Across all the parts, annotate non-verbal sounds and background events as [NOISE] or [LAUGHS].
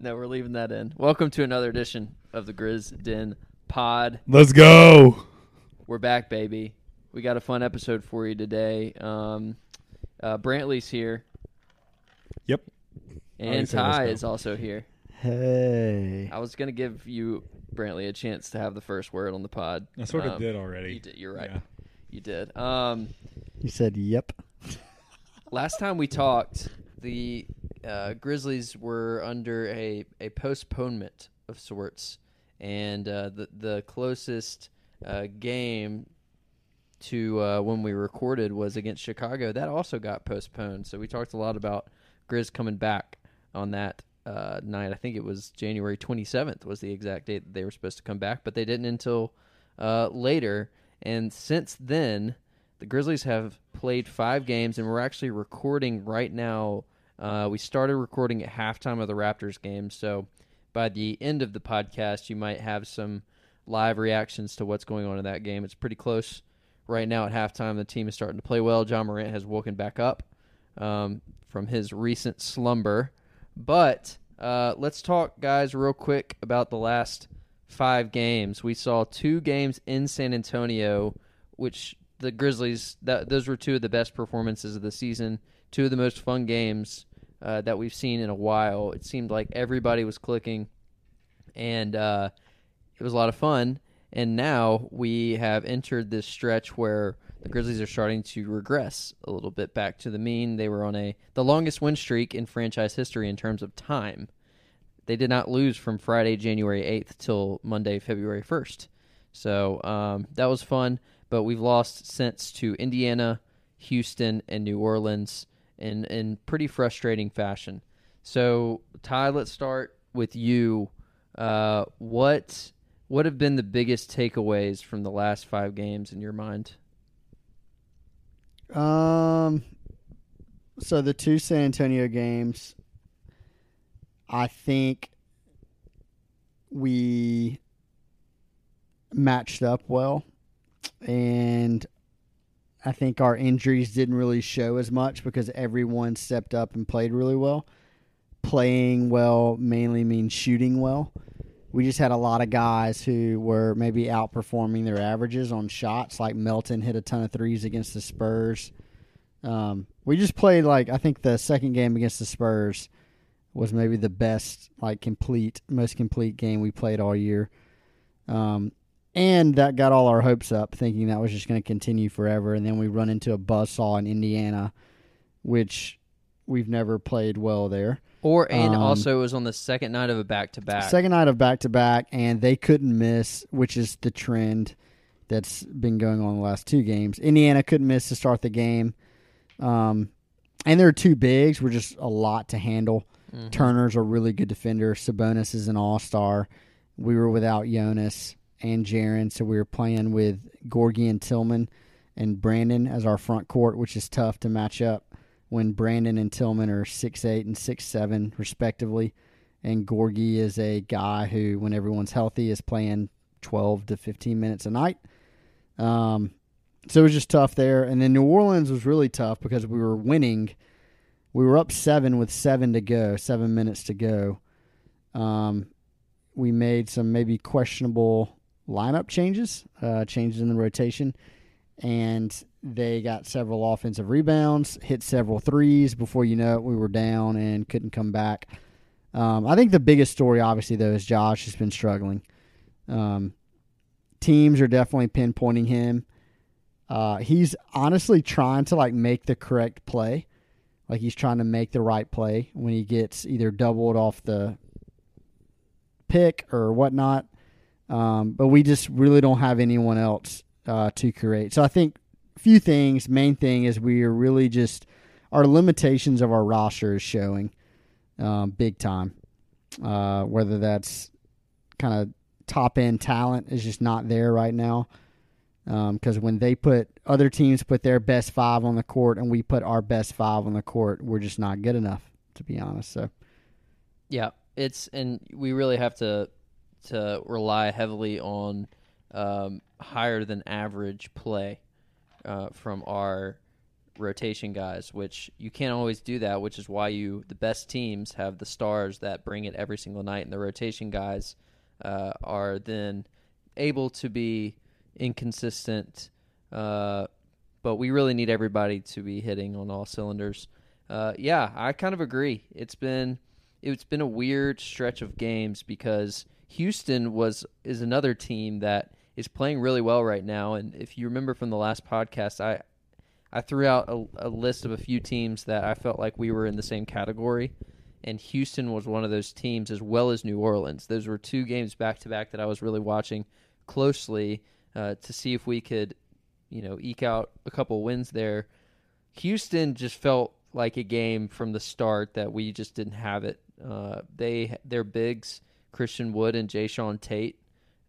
No, we're leaving that in. Welcome to another edition of the Grizz Den Pod. Let's go. We're back, baby. We got a fun episode for you today. Um, uh, Brantley's here, Yep. and Already said let's Ty is also here. Hey. I was gonna give you Brantley a chance to have the first word on the pod. I sort of Um, did already. You did. You're right. Yeah. You did. Um, You said yep. last time we talked, the uh, Grizzlies were under a, a postponement of sorts, and uh, the the closest uh, game to uh, when we recorded was against Chicago. That also got postponed. So we talked a lot about Grizz coming back on that uh, night. I think it was January 27th was the exact date that they were supposed to come back, but they didn't until uh, later. And since then, the Grizzlies have played five games, and we're actually recording right now. Uh, we started recording at halftime of the Raptors game, so by the end of the podcast, you might have some live reactions to what's going on in that game. It's pretty close right now at halftime. The team is starting to play well. Ja Morant has woken back up um, from his recent slumber. But uh, let's talk, guys, real quick about the last five games. We saw two games in San Antonio, which the Grizzlies, that, those were two of the best performances of the season, two of the most fun games uh, that we've seen in a while. It seemed like everybody was clicking, and uh, it was a lot of fun. And now we have entered this stretch where the Grizzlies are starting to regress a little bit back to the mean. They were on a the longest win streak in franchise history in terms of time. They did not lose from Friday, January 8th till Monday, February 1st. So um, that was fun, but we've lost since to Indiana, Houston, and New Orleans in, in pretty frustrating fashion. So, Ty, let's start with you. Uh, what what have been the biggest takeaways from the last five games in your mind? Um so the two San Antonio games I think we matched up well and I think our injuries didn't really show as much because everyone stepped up and played really well. Playing well mainly means shooting well. We just had a lot of guys who were maybe outperforming their averages on shots. Like Melton hit a ton of threes against the Spurs. Um, we just played like I think the second game against the Spurs was maybe the best, like complete, most complete game we played all year. Um, and that got all our hopes up, thinking that was just going to continue forever. And then we run into a buzzsaw in Indiana, which we've never played well there. Or and Um, also it was on the second night of a back to back. Second night of back to back, and they couldn't miss, which is the trend that's been going on the last two games. Indiana couldn't miss to start the game. Um, and their two bigs were just a lot to handle. Mhm. Turner's a really good defender. Sabonis is an all star. We were without Jonas and Jaren, so we were playing with Gorgui and Tillman and Brandon as our front court, which is tough to match up when Brandon and Tillman are six eight and six seven respectively, and Gorgui is a guy who, when everyone's healthy, is playing twelve to fifteen minutes a night. Um, so it was just tough there, and then New Orleans was really tough because we were winning. We were up seven with seven to go, seven minutes to go. Um, we made some maybe questionable lineup changes, uh, changes in the rotation, and they got several offensive rebounds, hit several threes. Before you know it, we were down and couldn't come back. Um, I think the biggest story, obviously, though, is Josh has been struggling. Um, teams are definitely pinpointing him. Uh, he's honestly trying to like make the correct play, like he's trying to make the right play when he gets either doubled off the pick or whatnot. Um, but we just really don't have anyone else uh, to create. So I think a few things. Main thing is we are really just our limitations of our roster is showing um, big time. Uh, whether that's kind of top end talent is just not there right now. Because when they put other teams put their best five on the court and we put our best five on the court, we're just not good enough to be honest. So Yeah, it's and we really have to to rely heavily on um, higher than average play uh, from our rotation guys, which you can't always do that, which is why you the best teams have the stars that bring it every single night, and the rotation guys uh, are then able to be inconsistent. Uh, but we really need everybody to be hitting on all cylinders. Uh, yeah, I kind of agree. It's been it's been a weird stretch of games because Houston was is another team that is playing really well right now. And if you remember from the last podcast, I I threw out a, a list of a few teams that I felt like we were in the same category, and Houston was one of those teams as well as New Orleans. Those were two games back to back that I was really watching closely uh, to see if we could, you know, eke out a couple wins there. Houston just felt like a game from the start that we just didn't have it. Uh, they their bigs Christian Wood and Jae'Sean Tate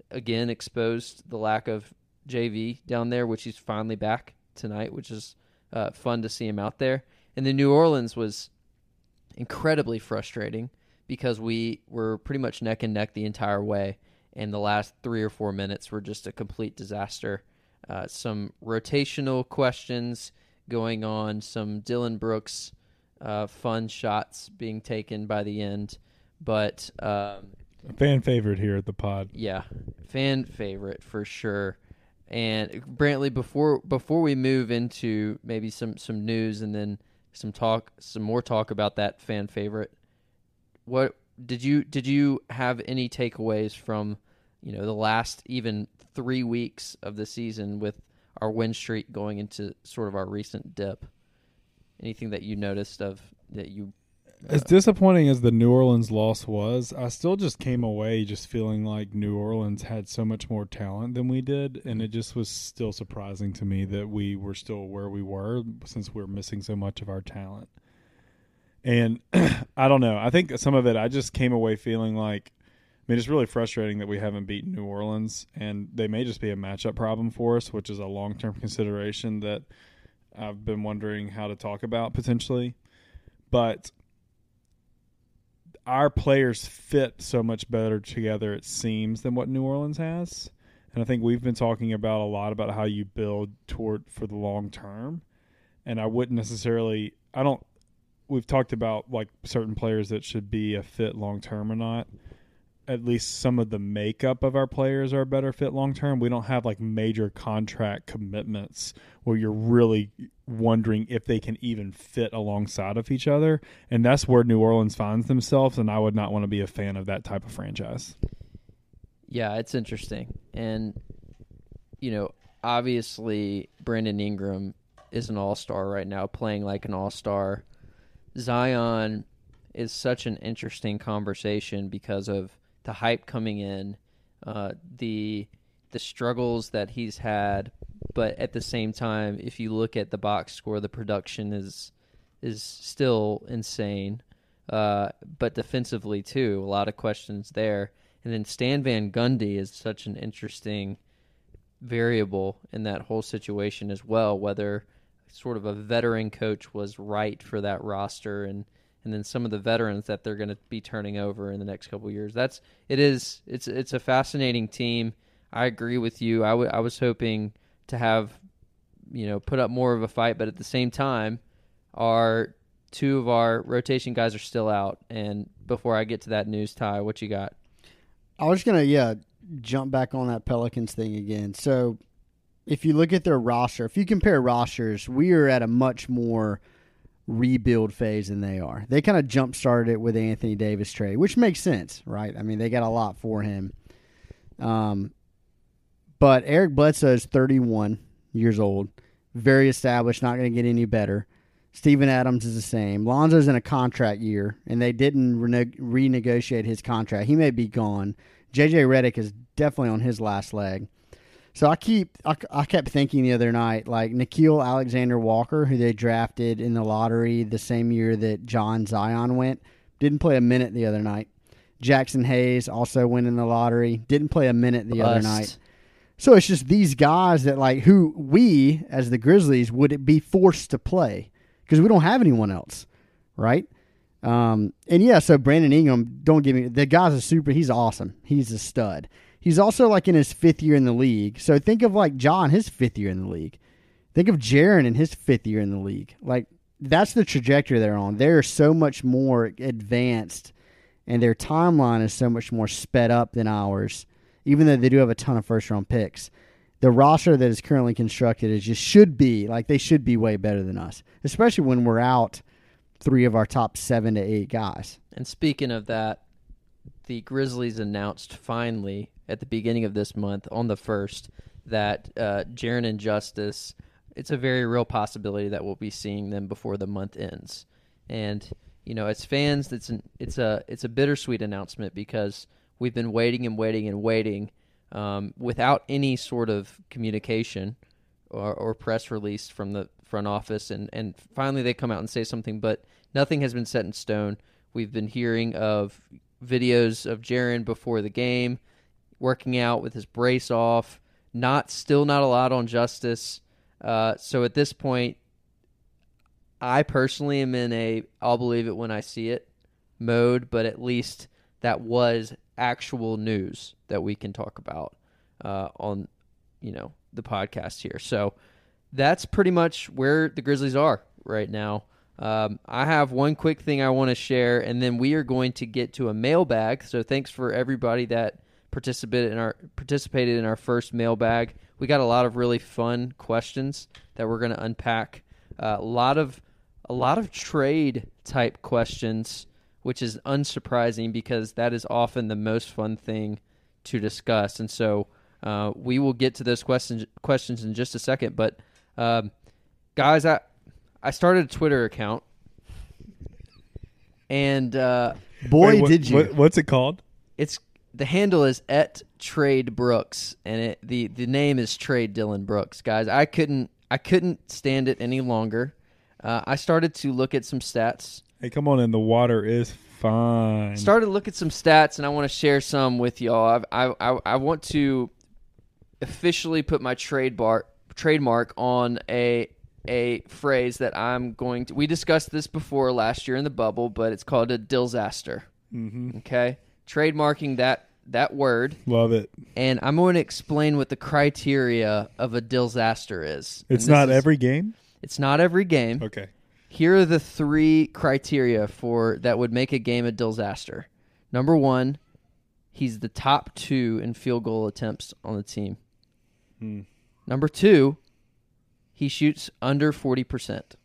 again exposed the lack of JV down there, which he's finally back tonight, which is uh, fun to see him out there. And then New Orleans was incredibly frustrating because we were pretty much neck and neck the entire way, and the last three or four minutes were just a complete disaster. Uh, some rotational questions going on, some Dillon Brooks uh, fun shots being taken by the end, but um, A fan favorite here at the pod. yeah, fan favorite for sure. And Brantley, before before we move into maybe some some news and then some talk, some more talk about that fan favorite, what did you did you have any takeaways from you know the last even three weeks of the season with our win streak going into sort of our recent dip? Anything that you noticed of that you As disappointing as the New Orleans loss was, I still just came away just feeling like New Orleans had so much more talent than we did, and it just was still surprising to me that we were still where we were since we're missing so much of our talent. And [CLEARS THROAT] I don't know. I think some of it I just came away feeling like I mean it's really frustrating that we haven't beaten New Orleans and they may just be a matchup problem for us, which is a long-term [LAUGHS] consideration that I've been wondering how to talk about potentially. But our players fit so much better together it seems than what New Orleans has. And I think we've been talking about a lot about how you build toward for the long term. And I wouldn't necessarily I don't we've talked about like certain players that should be a fit long term or not. At least some of the makeup of our players are a better fit long term. We don't have like major contract commitments where you're really wondering if they can even fit alongside of each other. And that's where New Orleans finds themselves. And I would not want to be a fan of that type of franchise. Yeah, it's interesting. And, you know, obviously, Brandon Ingram is an all star right now, playing like an all star. Zion is such an interesting conversation because of the hype coming in, uh, the the struggles that he's had, but at the same time, if you look at the box score, the production is is still insane. Uh, but defensively too, a lot of questions there. And then Stan Van Gundy is such an interesting variable in that whole situation as well. Whether sort of a veteran coach was right for that roster, and and then some of the veterans that they're going to be turning over in the next couple years. That's it is it's it's a fascinating team. I agree with you. I, w- I was hoping to have you know put up more of a fight, but at the same time, our two of our rotation guys are still out. And before I get to that news, Ty, what you got? I was gonna yeah jump back on that Pelicans thing again. So if you look at their roster, if you compare rosters, we are at a much more rebuild phase than they are. They kind of jump started it with Anthony Davis trade, which makes sense, right? I mean, they got a lot for him. Um, but Eric Bledsoe is 31 years old, very established, not going to get any better. Steven Adams is the same. Lonzo's in a contract year, and they didn't rene- renegotiate his contract. He may be gone. JJ Redick is definitely on his last leg. So I keep I, I kept thinking the other night like Nickeil Alexander Walker, who they drafted in the lottery the same year that John Zion went, didn't play a minute the other night. Jaxson Hayes also went in the lottery, didn't play a minute the other night. So it's just these guys that like who we as the Grizzlies would be forced to play because we don't have anyone else, right? Um, and yeah, so Brandon Ingram, don't give me the guy's a super. He's awesome. He's a stud. He's also like in his fifth year in the league. So think of like John, his fifth year in the league. Think of Jaren in his fifth year in the league. Like that's the trajectory they're on. They're so much more advanced, and their timeline is so much more sped up than ours. Even though they do have a ton of first round picks, the roster that is currently constructed is just should be like they should be way better than us, especially when we're out three of our top seven to eight guys. And speaking of that, the Grizzlies announced finally at the beginning of this month on the first that uh, Jaren and Justise, it's a very real possibility that we'll be seeing them before the month ends. And you know, as fans, it's an, it's a it's a bittersweet announcement because we've been waiting and waiting and waiting um, without any sort of communication or, or press release from the front office, and and finally they come out and say something, but nothing has been set in stone. We've been hearing of videos of Jaren before the game, working out with his brace off. Not still not a lot on Justise. Uh, so at this point, I personally am in a I'll believe it when I see it mode, but at least that was actual news that we can talk about uh, on you know the podcast here. So that's pretty much where the Grizzlies are right now. Um, I have one quick thing I want to share, and then we are going to get to a mailbag. So thanks for everybody that participated in our participated in our first mailbag. We got a lot of really fun questions that we're going to unpack. Uh, a lot of a lot of trade type questions, which is unsurprising because that is often the most fun thing to discuss. And so uh, we will get to those questions questions in just a second. But um, guys, I I started a Twitter account, and uh, Boy, Wait, what- did you! what- what's it called? it's the handle is at Trade Brooks, and it, the the name is Trade Dillon Brooks. Guys, I couldn't I couldn't stand it any longer. Uh, I started to look at some stats. Hey, come on in. The water is fine. Started to look at some stats, and I want to share some with y'all. I've, I I I want to officially put my trade bar, trademark on a a phrase that I'm going to. We discussed this before last year in the bubble, but it's called a disaster. hmm Okay, trademarking that that word, Love it. and I'm going to explain what the criteria of a disaster is. It's not is- every game. It's not every game. Okay. Here are the three criteria for that would make a game a disaster. Number one, he's the top two in field goal attempts on the team. Hmm. Number two, he shoots under forty percent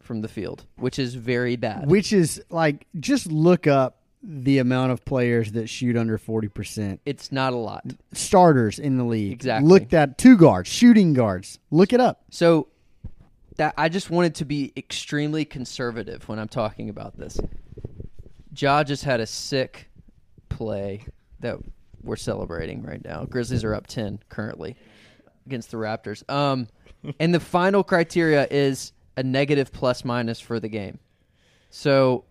from the field, which is very bad. which is like just look up the amount of players that shoot under forty percent. it's not a lot. Starters in the league. Exactly. Look that two guards, shooting guards. Look it up. So that I just wanted to be extremely conservative when I'm talking about this. Ja just had a sick play that we're celebrating right now. Grizzlies are up 10 currently against the Raptors. Um and the final criteria is a negative plus minus for the game. So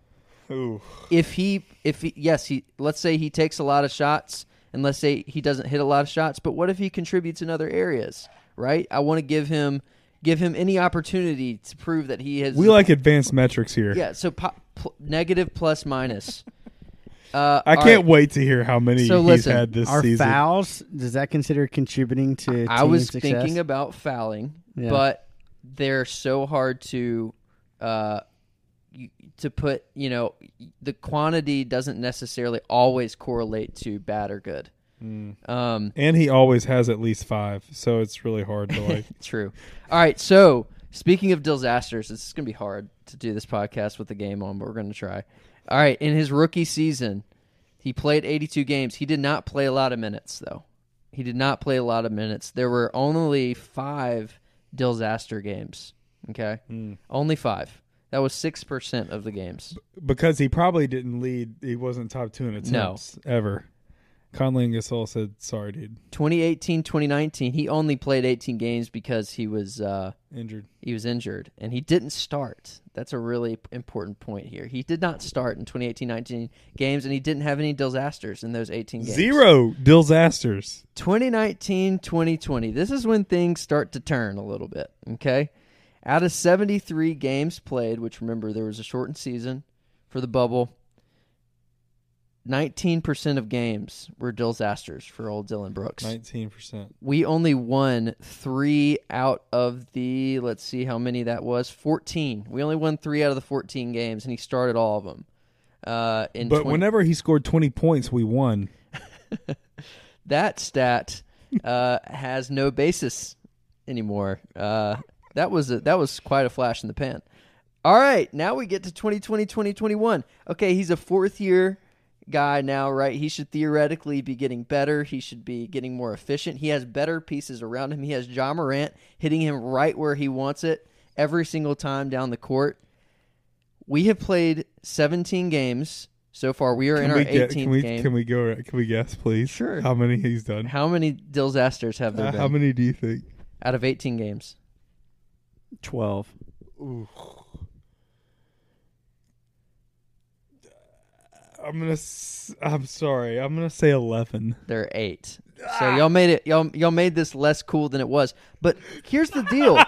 Ooh. if he if he yes he let's say he takes a lot of shots and let's say he doesn't hit a lot of shots but what if he contributes in other areas right i want to give him give him any opportunity to prove that he has We like advanced metrics here. yeah so po- pl- negative plus minus [LAUGHS] uh I can't right. wait to hear how many So he's listen, had this Our season. fouls does that consider contributing to? i team was success? thinking about fouling Yeah. but they're so hard to uh you- to put you know the quantity doesn't necessarily always correlate to bad or good Mm. um And he always has at least five, so it's really hard [LAUGHS] to like. True. All right. So speaking of disasters, this is going to be hard to do this podcast with the game on, but we're going to try. All right. In his rookie season, he played 82 games. He did not play a lot of minutes, though. He did not play a lot of minutes. There were only five disaster games. Okay. Mm. Only five. That was 6% of the games. because he probably didn't lead. He wasn't top two in attempts no. ever. Conley and Gasol said, "Sorry, dude, 2018, 2019, he only played 18 games because he was uh, injured." he was injured and he didn't start. That's a really important point here. He did not start in 2018-19 games and he didn't have any disasters in those 18 games. Zero disasters. 2019-2020. This is when things start to turn a little bit, okay? Out of 73 games played, which remember there was a shortened season for the bubble, 19% of games were disasters for old Dillon Brooks. Nineteen percent. We only won three out of the, let's see how many that was, 14. We only won three out of the 14 games, and he started all of them. Uh, in But 20 whenever he scored twenty points, we won. [LAUGHS] that stat uh, has no basis anymore. Uh, that was a, that was quite a flash in the pan. All right, now we get to 2020, 2021. Okay, he's a fourth year guy now, right? He should theoretically be getting better. He should be getting more efficient. He has better pieces around him. He has Ja Morant hitting him right where he wants it every single time down the court. We have played 17 games so far. We are in our we 18th can we game. can we go? Can we guess, please? Sure. How many he's done? How many disasters have there Uh, been how many do you think? out of 18 games? Twelve. I'm gonna. s- I'm sorry. I'm gonna say eleven. They're eight. Ah. So y'all made it. Y'all y'all made this less cool than it was. But here's the deal: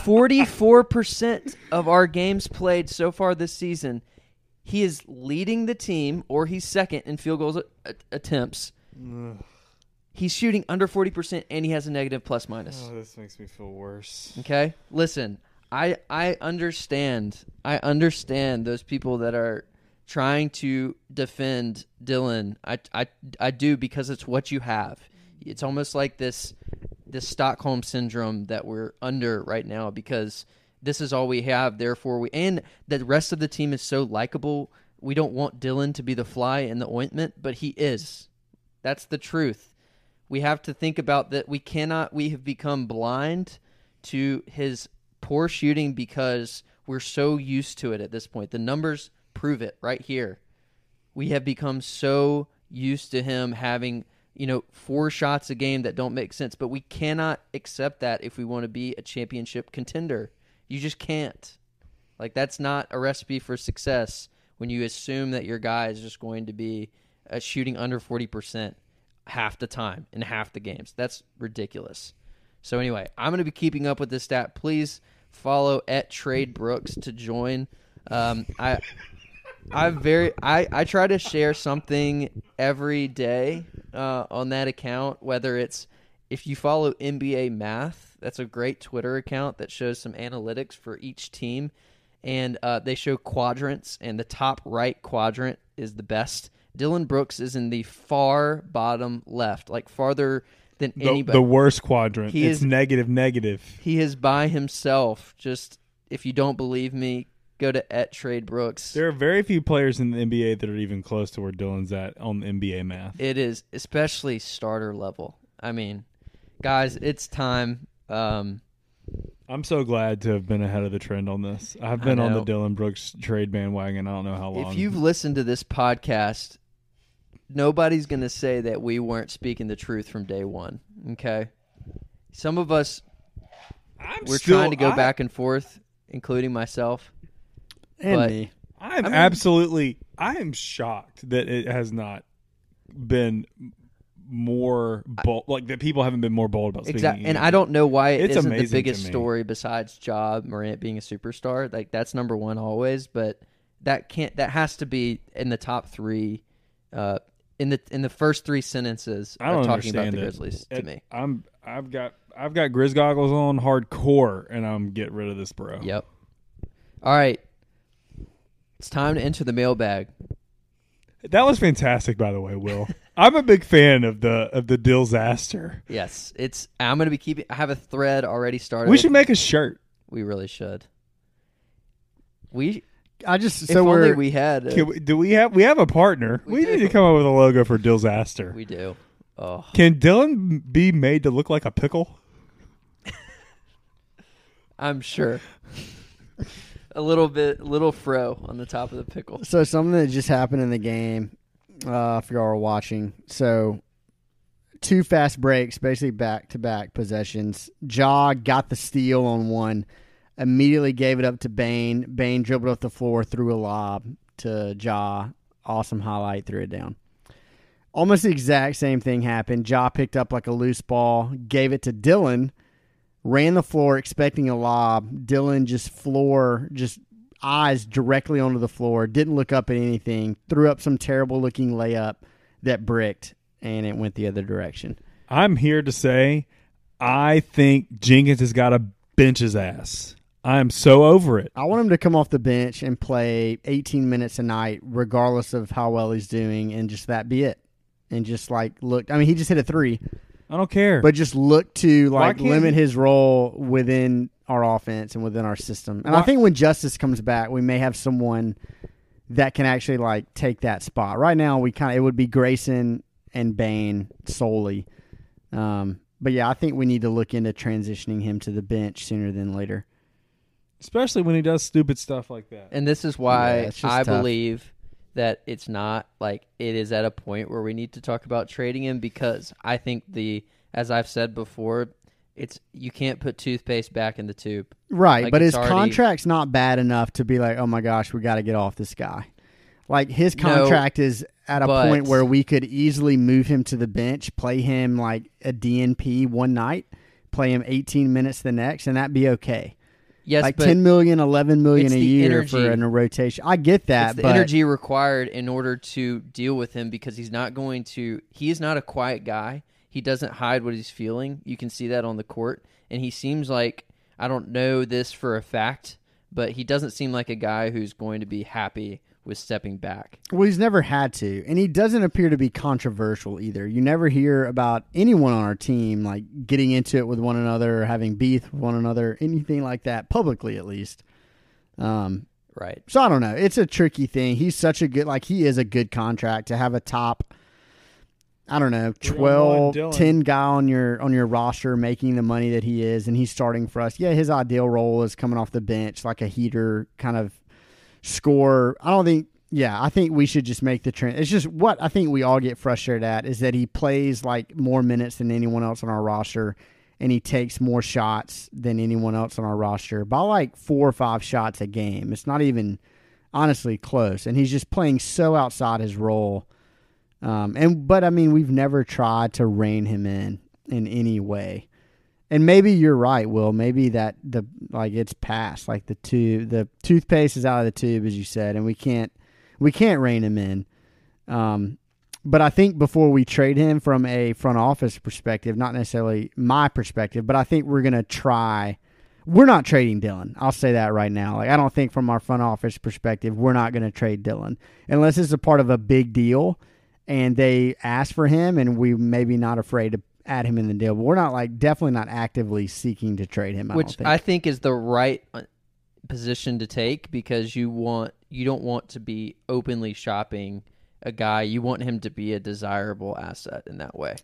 [LAUGHS] forty-four percent of our games played so far this season, he is leading the team, or he's second in field goals a- attempts. He's shooting under forty percent, and he has a negative plus minus. Oh, this makes me feel worse. Okay, listen, I I understand. I understand those people that are trying to defend Dillon. I I I do because it's what you have. It's almost like this this Stockholm syndrome that we're under right now because this is all we have. Therefore, we and the rest of the team is so likable. We don't want Dillon to be the fly in the ointment, but he is. That's the truth. We have to think about that. We cannot. We have become blind to his poor shooting because we're so used to it at this point. The numbers prove it right here. We have become so used to him having, you know, four shots a game that don't make sense, but we cannot accept that if we want to be a championship contender. You just can't. Like that's not a recipe for success when you assume that your guy is just going to be uh, shooting under 40% half the time in half the games. That's ridiculous. So anyway, I'm going to be keeping up with this stat. Please follow at Trade Brooks to join. Um, I I very I, I try to share something every day uh, on that account. Whether it's if you follow NBA Math, that's a great Twitter account that shows some analytics for each team, and uh, they show quadrants, and the top right quadrant is the best. Dillon Brooks is in the far bottom left, like farther than The, anybody. the worst quadrant. He it's is- negative, negative. he is by himself. Just if you don't believe me, go to at Trade Brooks. There are very few players in the NBA that are even close to where Dillon's at on the NBA math. It is especially starter level. I mean, guys, it's time. Um, I'm so glad to have been ahead of the trend on this. I've been on the. Dillon Brooks trade bandwagon. I don't know how long. if you've listened to this podcast, nobody's going to say that we weren't speaking the truth from day one. Okay, some of us I'm we're still- trying to go I- back and forth, including myself. And But- me. I'm I mean- absolutely. I am shocked that it has not been more bold. Like that people haven't been more bold about speaking. Exactly, and I don't know why it It's isn't the biggest story besides Ja Morant being a superstar. Like that's number one always, but that can't. That has to be in the top three. Uh, in the in the first three sentences I don't of talking about the it. Grizzlies to It- me. I'm. I've got. I've got Grizz goggles on hardcore, and I'm get rid of this, bro. Yep. All right, it's time to enter the mailbag. That was fantastic, by the way, Will. [LAUGHS] I'm a big fan of the of the disaster. Yes, it's. I'm going to be keeping. I have a thread already started. We should make a shirt. We really should. We I just if so only we're we had. a- Can we, do we have we have a partner? We We, need to come up with a logo for disaster. we do. Oh, Can Dillon be made to look like a pickle? [LAUGHS] I'm sure. a little bit, little fro on the top of the pickle. so something that just happened in the game. Uh, if y'all were watching, so two fast breaks, basically back to back possessions. Ja got the steal on one, immediately gave it up to Bane. Bane dribbled up the floor, threw a lob to Ja. Awesome highlight, threw it down. Almost the exact same thing happened. Ja picked up like a loose ball, gave it to Dillon, ran the floor expecting a lob. Dillon just floor, just eyes directly onto the floor, didn't look up at anything, threw up some terrible looking layup that bricked, and it went the other direction. I'm here to say I think Jenkins has got to bench his ass. I am so over it. I want him to come off the bench and play 18 minutes a night, regardless of how well he's doing, and just that be it. And just like look, I mean, he just hit a three, I don't care. but just look to like limit his role within our offense and within our system. And I think when Justise comes back, we may have someone that can actually like take that spot. Right now, we kind of it would be Grayson and Bane solely. Um, but yeah, I think we need to look into transitioning him to the bench sooner than later. Especially when he does stupid stuff like that. And this is why Yeah, it's just I tough. believe that it's not like it is at a point where we need to talk about trading him because I think the as I've said before, it's you can't put toothpaste back in the tube. Right, Like, but his it's already- contract's not bad enough to be like, oh my gosh, we got to get off this guy. Like his No, contract is at a but- point where we could easily move him to the bench, play him like a DNP one night, play him 18 minutes the next, and that'd be okay. Yes, like but 10 million, 11 million a year for in a rotation. I get that, it's the but energy required in order to deal with him because he's not going to he is not a quiet guy. He doesn't hide what he's feeling. You can see that on the court. And he seems like i don't know this for a fact but he doesn't seem like a guy who's going to be happy with stepping back Well, he's never had to, and he doesn't appear to be controversial either. You never hear about anyone on our team like getting into it with one another or having beef with one another, anything like that, publicly at least. Um, right so I don't know. It's a tricky thing. He's such a good, like he is a good contract to have a top. I don't know, Three 12, 10 guy on your on your roster making the money that he is, and he's starting for us. Yeah, his ideal role is coming off the bench like a heater kind of score. I don't think. Yeah, I think we should just make the trend. It's just what I think we all get frustrated at is that he plays like more minutes than anyone else on our roster, and he takes more shots than anyone else on our roster by like four or five shots a game. It's not even honestly close, and he's just playing so outside his role. Um, and but I mean, we've never tried to rein him in in any way. And maybe you're right, Will. Maybe that the like it's past, like the tube, the toothpaste is out of the tube, as you said, and we can't we can't rein him in. Um, but I think before we trade him from a front office perspective, not necessarily my perspective, but I think we're gonna try. We're not trading Dillon. I'll say that right now. Like I don't think from our front office perspective, we're not gonna trade Dillon unless it's a part of a big deal, and they ask for him, and we maybe not afraid to add him in the deal. But we're not like definitely not actively seeking to trade him. I which think. i think is the right uh, position to take because you want you don't want to be openly shopping a guy you want him to be a desirable asset in that way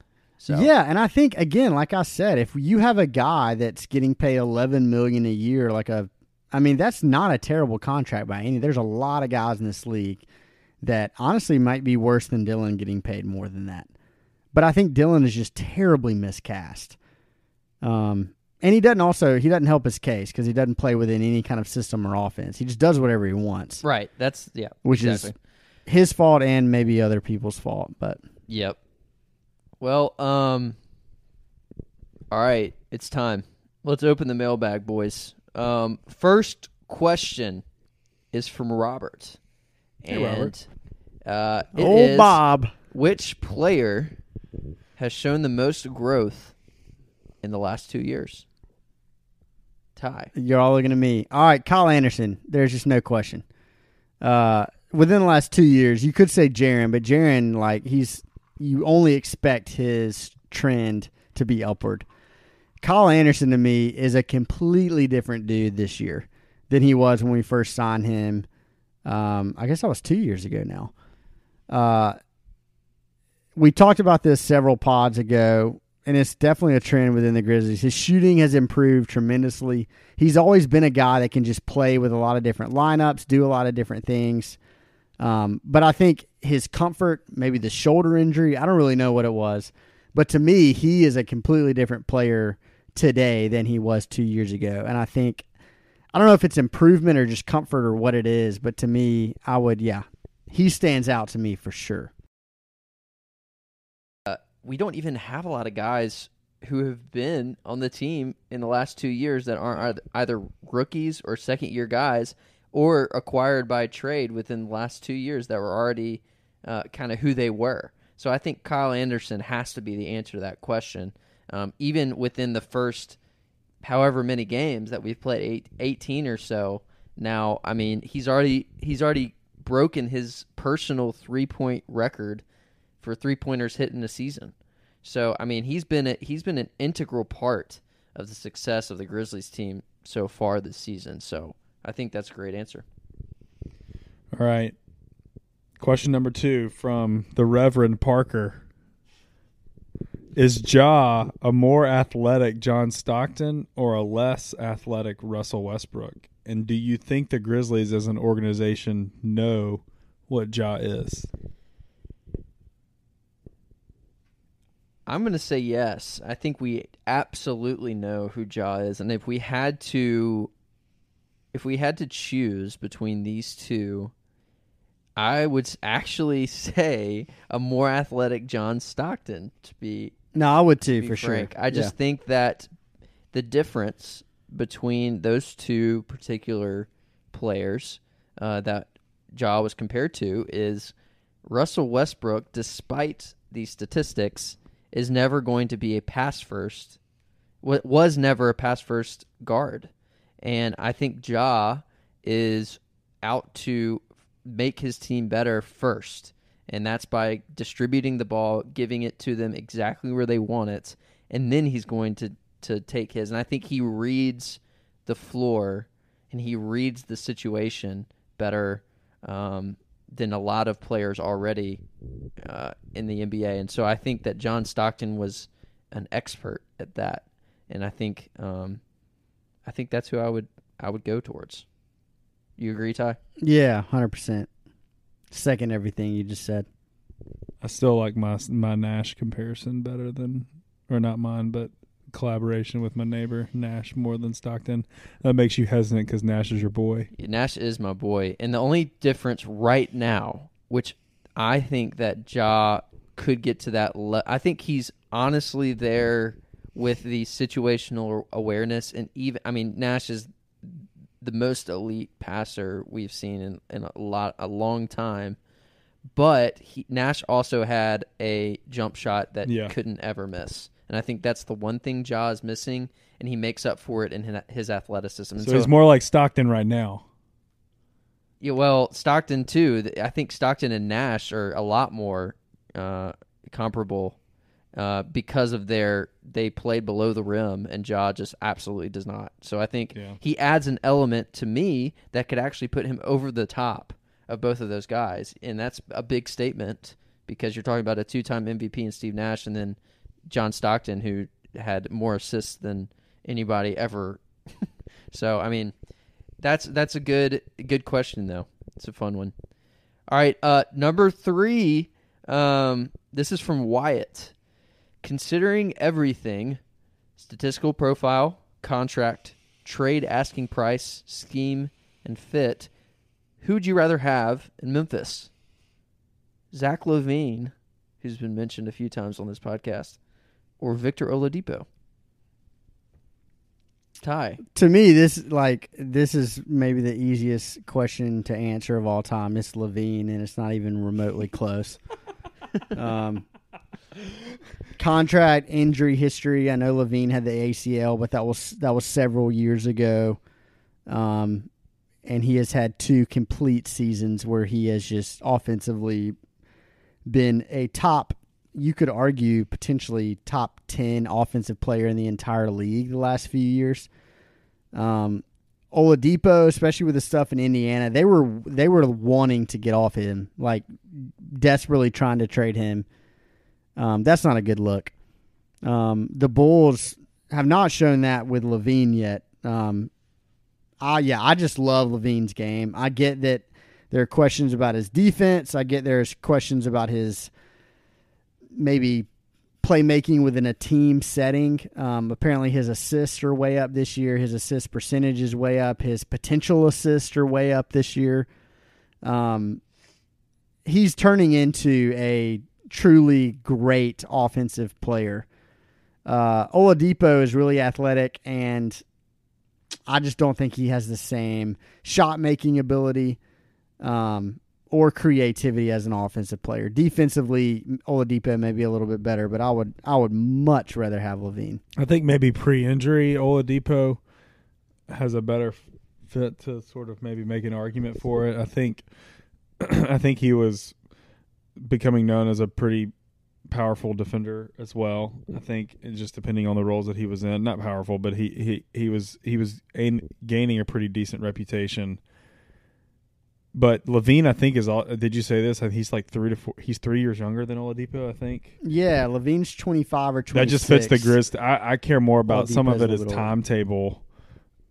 so Yeah, and I think again, like I said, if you have a guy that's getting paid eleven million a year, like a, I mean, that's not a terrible contract by any. There's a lot of guys in this league that honestly might be worse than Dillon getting paid more than that. But I think Dillon is just terribly miscast. Um, and he doesn't also he doesn't help his case because he doesn't play within any kind of system or offense. He just does whatever he wants, right that's yeah which exactly. is his fault and maybe other people's fault. But Yep. Well, um all right, it's time. Let's open the mailbag, boys. Um first question is from Robert. Hey, and Robert. uh it old is, Bob. which player has shown the most growth in the last 2 years? Ty. You're all looking at me. All right, Kyle Anderson. There's just no question. Uh, within the last two years, you could say Jaren, but Jaren, like he's, you only expect his trend to be upward. Kyle Anderson to me is a completely different dude this year than he was when we first signed him. Um, I guess that was two years ago now. Uh, we talked about this several pods ago, and it's definitely a trend within the Grizzlies. His shooting has improved tremendously. He's always been a guy that can just play with a lot of different lineups, do a lot of different things. Um, but I think his comfort, maybe the shoulder injury, I don't really know what it was. But to me, he is a completely different player today than he was two years ago. And I think, I don't know if it's improvement or just comfort or what it is, but to me, I would, yeah, he stands out to me for sure. We don't even have a lot of guys who have been on the team in the last two years that aren't either- rookies or second year guys or acquired by trade within the last two years that were already uh, kind of who they were. So I think Kyle Anderson has to be the answer to that question. Um, even within the first however many games that we've played, eight, 18 or so now, I mean, he's already he's already broken his personal three point record for three pointers hit in a season. So I mean, he's been a, he's been an integral part of the success of the Grizzlies team so far this season. So I think that's a great answer. All right. Question number two from the Reverend Parker. Is Ja a more athletic John Stockton or a less athletic Russell Westbrook? And do you think the Grizzlies as an organization know what Ja is? I'm going to say yes. I think we absolutely know who Ja is, and if we had to, if we had to choose between these two, I would actually [LAUGHS] say a more athletic John Stockton. To be no, I would too to for frank. sure. I just Yeah. think that the difference between those two particular players uh, that Ja was compared to is Russell Westbrook, despite these statistics, is never going to be a pass first. wa- Was never a pass first guard, and I think Ja is out to make his team better first, and that's by distributing the ball, giving it to them exactly where they want it, and then he's going to to take his. And I think he reads the floor and he reads the situation better um, than a lot of players already uh, in the NBA. And so I think that John Stockton was an expert at that, and I think um, I think that's who I would I would go towards. You agree, Ty? Yeah, hundred percent. Second everything you just said. I still like my my Nash comparison better than, or not mine, but collaboration with my neighbor Nash more than Stockton. That makes you hesitant because Nash is your boy. Nash is my boy, and the only difference right now, which I think that Ja could get to that. Le- I think he's honestly there with the situational awareness, and even I mean Nash is the most elite passer we've seen in, in a lot a long time. But he, Nash also had a jump shot that Yeah. couldn't ever miss, and I think that's the one thing Ja is missing, and he makes up for it in his athleticism. And So, he's more like Stockton right now. yeah, well, Stockton too. I think Stockton and Nash are a lot more uh, comparable uh, because of their they played below the rim, and Ja just absolutely does not. So I think Yeah. he adds an element to me that could actually put him over the top of both of those guys, and that's a big statement because you're talking about a two-time MVP in Steve Nash, and then John Stockton, who had more assists than anybody ever. [LAUGHS] so I mean, that's that's a good good question though. It's a fun one. All right, uh, number three. Um, this is from Wyatt. Considering everything, statistical profile, contract, trade asking price, scheme, and fit, who would you rather have in Memphis? Zach LaVine, who's been mentioned a few times on this podcast, or Victor Oladipo? Ty. To me, this like this is maybe the easiest question to answer of all time. It's LaVine, and it's not even remotely close. [LAUGHS] um, contract injury history. I know LaVine had the ACL, but that was that was several years ago. Um, and he has had two complete seasons where he has just offensively been a top. You could argue potentially top ten offensive player in the entire league the last few years. Um, Oladipo, especially with the stuff in Indiana, they were they were wanting to get off him, like desperately trying to trade him. Um, that's not a good look. Um, the Bulls have not shown that with LaVine yet. Um, I yeah, I just love LaVine's game. I get that there are questions about his defense. I get there's questions about his maybe playmaking within a team setting. Um, apparently, his assists are way up this year. His assist percentage is way up. His potential assists are way up this year. Um, he's turning into a truly great offensive player. Uh, Oladipo is really athletic, and I just don't think he has the same shot making ability um, or creativity as an offensive player. Defensively, Oladipo may be a little bit better, but I would I would much rather have LaVine. I think maybe pre-injury Oladipo has a better fit to sort of maybe make an argument for it. I think [CLEARS THROAT] I think he was becoming known as a pretty powerful defender as well. I think just depending on the roles that he was in, not powerful, but he he he was he was gaining a pretty decent reputation. But LaVine, I think, is all. Did you say this? He's like three to four. He's three years younger than Oladipo. I think. Yeah, LaVine's twenty five or twenty. That just fits the grist. I, I care more about some of it as timetable,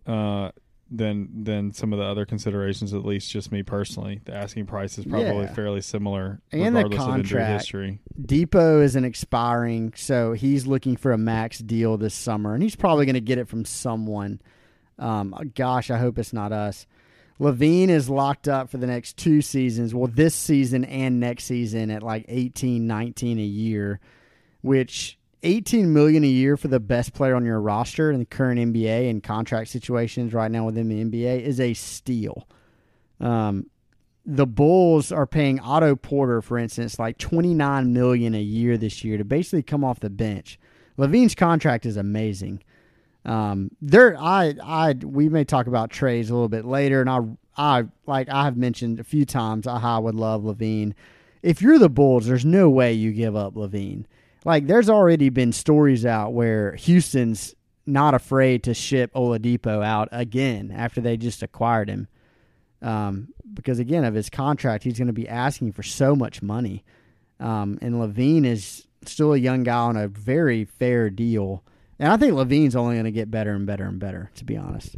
uh, than than some of the other considerations. At least, just me personally, the asking price is probably Yeah. fairly similar, And the contract. history. Dipo isn't expiring, so he's looking for a max deal this summer, and he's probably going to get it from someone. Um, gosh, I hope it's not us. LaVine is locked up for the next two seasons. Well, this season and next season at like 18, 19 a year, which 18 million a year for the best player on your roster in the current NBA and contract situations right now within the NBA is a steal. Um, the Bulls are paying Otto Porter, for instance, like twenty nine million a year this year to basically come off the bench. LaVine's contract is amazing. Um, there, I, I, we may talk about trades a little bit later, and I, I, like I have mentioned a few times, I would love LaVine. If you're the Bulls, there's no way you give up LaVine. Like, there's already been stories out where Houston's not afraid to ship Oladipo out again after they just acquired him um, because again of his contract, he's going to be asking for so much money. Um, and LaVine is still a young guy on a very fair deal, and I think LaVine's only going to get better and better and better. To be honest,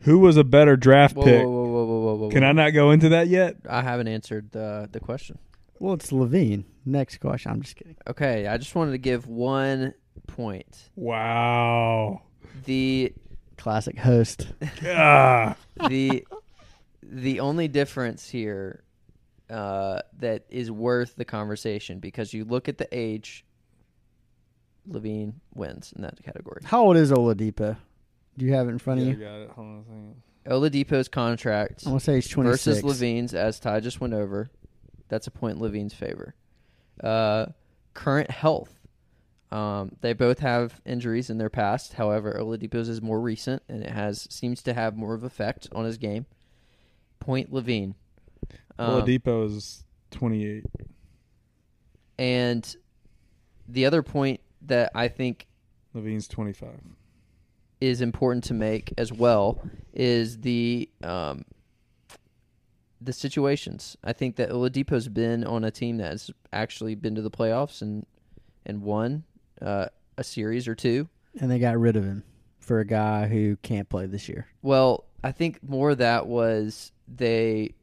Who was a better draft Whoa, pick? whoa, whoa, whoa, whoa, whoa, whoa. Can I not go into that yet? I haven't answered the the question. well, it's LaVine. Next question. I'm just kidding. Okay, I just wanted to give one point. Wow. The Classic host. ah. [LAUGHS] the the only difference here uh, that is worth the conversation because you look at the age. LaVine wins in that category. How old is Oladipo? Do you have it in front of Yeah, I you? got it. Hold on a second. Oladipo's contract I want to say he's 26. versus LaVine's, as Ty just went over. That's a point in LaVine's favor. Uh, current health. Um, they both have injuries in their past. However, Oladipo's is more recent and it has seems to have more of effect on his game. Point LaVine. Um, Oladipo is 28. and the other point that I think LaVine's 25. is important to make as well is the um, the situations. I think that Oladipo's been on a team that has actually been to the playoffs and and won uh, a series or two. and they got rid of him for a guy who can't play this year. Well, I think more of that was they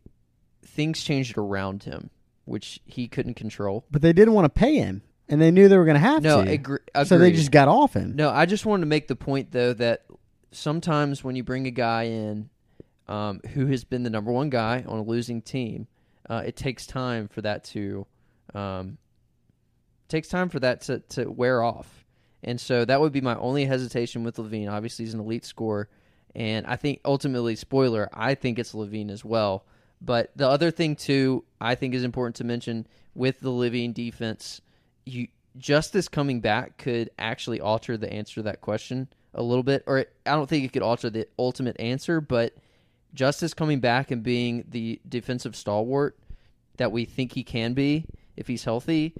things changed around him, which he couldn't control. But they didn't want to pay him, and they knew they were going to have No, to. agree, so they agreed. just got off him. No, I just wanted to make the point though that sometimes when you bring a guy in um, who has been the number one guy on a losing team, uh, it takes time for that to um, takes time for that to, to wear off. And so that would be my only hesitation with LaVine. Obviously, he's an elite scorer, and I think ultimately, spoiler, I think it's LaVine as well. But the other thing too, I think is important to mention with the LaVine defense, you Justise coming back could actually alter the answer to that question a little bit, or it, I don't think it could alter the ultimate answer, but Justise coming back and being the defensive stalwart that we think he can be if he's healthy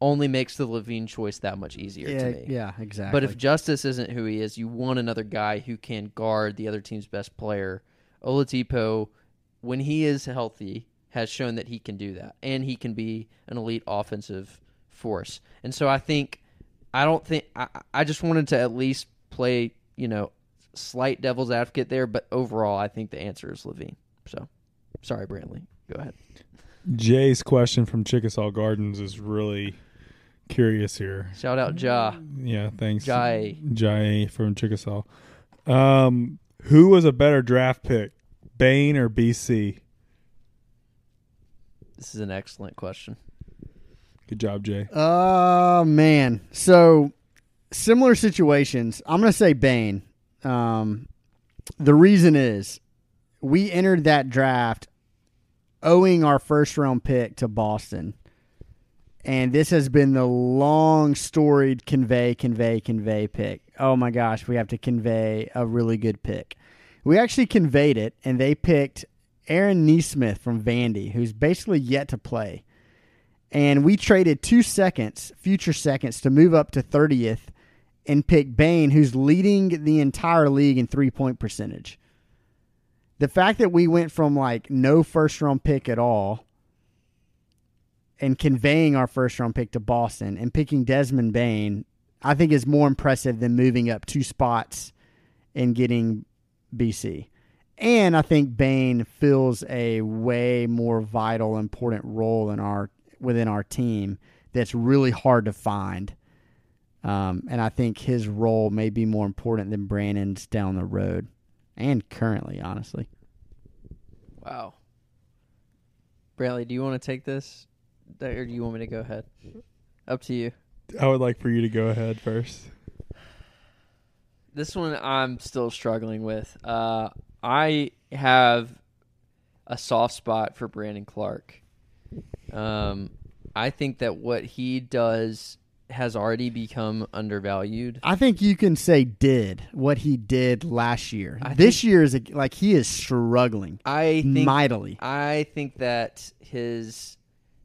only makes the LaVine choice that much easier yeah, to me. yeah, exactly. But if Justise isn't who he is, you want another guy who can guard the other team's best player. Oladipo, when he is healthy, has shown that he can do that, and he can be an elite offensive force. And so I think, I don't think I, I just wanted to at least play, you know, slight devil's advocate there. But overall, I think the answer is LaVine. So, sorry, Brantley. Go ahead. Jay's question from Chickasaw Gardens is really curious here. Shout out Ja. Yeah, thanks. Jai. Jai from Chickasaw. Um, who was a better draft pick, Bane or BC? This is an excellent question. Good job, Jay. Oh man. So similar situations. I'm gonna say Bane. Um, the reason is we entered that draft owing our first round pick to Boston. And this has been the long storied convey, convey, convey pick. Oh my gosh, we have to convey a really good pick. We actually conveyed it, and they picked Aaron Nesmith from Vandy, who's basically yet to play. And we traded two seconds, future seconds, to move up to 30th and pick Bane, who's leading the entire league in three point percentage. The fact that we went from like no first round pick at all and conveying our first round pick to Boston and picking Desmond Bane, I think is more impressive than moving up two spots and getting BC. And I think Bane fills a way more vital, important role in our within our team that's really hard to find. Um, and I think his role may be more important than Brandon's down the road and currently, honestly. Wow. Brantley, do you want to take this, or do you want me to go ahead? Up to you. I would like for you to go ahead first. This one I'm still struggling with. Uh, I have a soft spot for Brandon Clarke. Um, I think that what he does has already become undervalued. I think you can say did what he did last year. I this think- year is a, like he is struggling I think mightily. I think that his